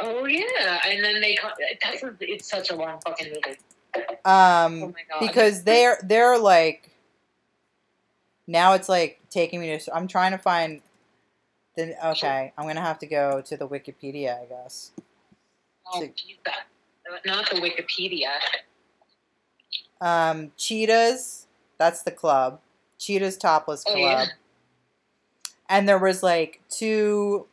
[SPEAKER 3] Oh yeah, and then they. co- That's a, it's such a long fucking movie.
[SPEAKER 1] Um
[SPEAKER 3] Oh my god.
[SPEAKER 1] because they're they're like now it's like taking me to I'm trying to find the okay, I'm to have to go to the Wikipedia, I guess.
[SPEAKER 3] Oh, that- not the Wikipedia.
[SPEAKER 1] Um, Cheetahs, that's the club. Cheetahs Topless Club.
[SPEAKER 3] Oh, yeah.
[SPEAKER 1] And there was like two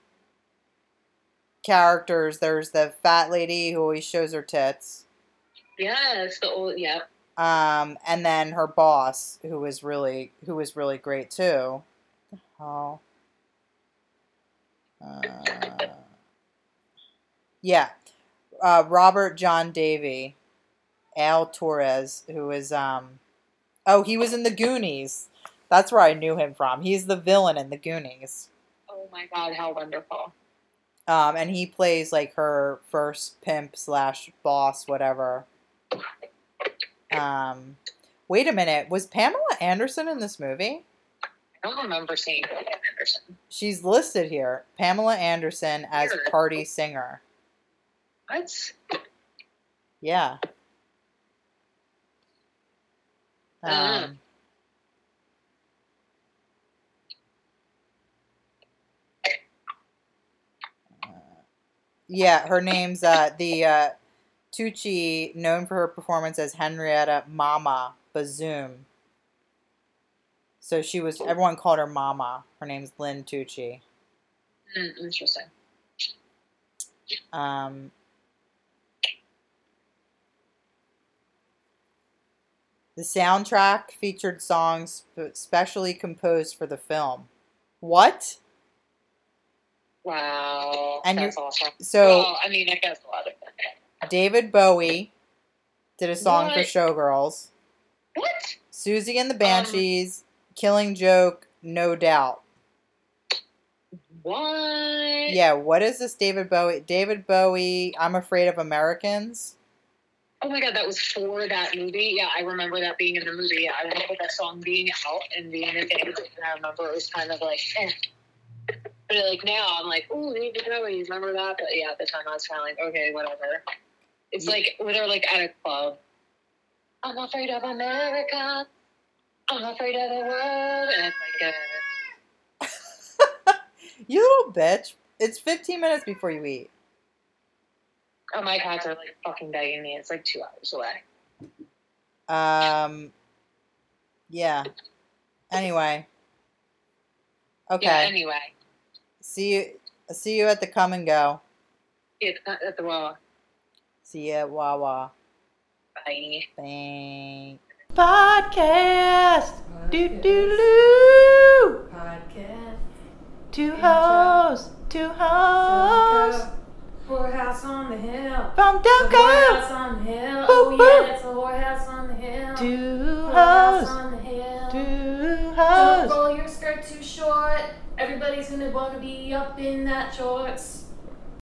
[SPEAKER 1] characters. There's the fat lady who always shows her tits.
[SPEAKER 3] Yes, the old yeah.
[SPEAKER 1] Um, and then her boss, who was really who was really great too. Oh. Uh, yeah. Uh, Robert John Davi, Al Torres, who is um oh, he was in the Goonies. That's where I knew him from. He's the villain in the Goonies.
[SPEAKER 3] Oh my god, how wonderful.
[SPEAKER 1] Um, and he plays like her first pimp slash boss, whatever. Um, wait a minute, was Pamela Anderson in this movie?
[SPEAKER 3] I don't remember seeing Pamela Anderson.
[SPEAKER 1] She's listed here, Pamela Anderson as
[SPEAKER 3] Weird.
[SPEAKER 1] party singer.
[SPEAKER 3] What?
[SPEAKER 1] Yeah.
[SPEAKER 3] Ah.
[SPEAKER 1] Um, uh, yeah, her name's uh, the uh, Tucci, known for her performance as Henrietta Mama Bazoom. So she was. Everyone called her Mama. Her name's Lin Tucci.
[SPEAKER 3] Mm, interesting.
[SPEAKER 1] Um, the soundtrack featured songs specially composed for the film. What?
[SPEAKER 3] Wow.
[SPEAKER 1] And
[SPEAKER 3] that's awesome.
[SPEAKER 1] So
[SPEAKER 3] well, I mean, I guess a lot of.
[SPEAKER 1] David Bowie did a song for Showgirls.
[SPEAKER 3] What?
[SPEAKER 1] Siouxsie and the
[SPEAKER 3] Um,
[SPEAKER 1] Banshees, Killing Joke, No Doubt.
[SPEAKER 3] What?
[SPEAKER 1] Yeah, what is this David Bowie? David Bowie, I'm Afraid of Americans.
[SPEAKER 3] Oh my god, that was for that movie. Yeah, I remember that being in the movie. Yeah, I remember that song being out and being a thing. And I remember it was kind of like, eh. But like now, I'm like, oh, David Bowie, remember that? But yeah, at the time, I was kind of like, okay, whatever. It's
[SPEAKER 1] Yeah.
[SPEAKER 3] like they're like at a club. I'm afraid of America. I'm afraid of the world. And it's like, uh,
[SPEAKER 1] you little bitch. It's 15 minutes before you eat.
[SPEAKER 3] oh, my cats are like fucking begging me. It's like two hours away.
[SPEAKER 1] Um, yeah. Anyway. Okay.
[SPEAKER 3] Yeah, anyway.
[SPEAKER 1] see you. See you at the come and go.
[SPEAKER 3] It's at the well.
[SPEAKER 1] See you at Wawa.
[SPEAKER 3] Bye.
[SPEAKER 1] Thanks. Podcast. Do do do.
[SPEAKER 2] Podcast.
[SPEAKER 1] Two
[SPEAKER 2] hoes,
[SPEAKER 1] Two hoes.
[SPEAKER 2] Whorehouse on the hill.
[SPEAKER 1] From
[SPEAKER 2] The whorehouse on the hill.
[SPEAKER 1] Boop,
[SPEAKER 2] oh
[SPEAKER 1] boop.
[SPEAKER 2] yeah, it's a whorehouse on the hill.
[SPEAKER 1] Two
[SPEAKER 2] Whorehouse on the hill.
[SPEAKER 1] Two
[SPEAKER 2] Don't roll your skirt too short. Everybody's gonna wanna be up in that shorts.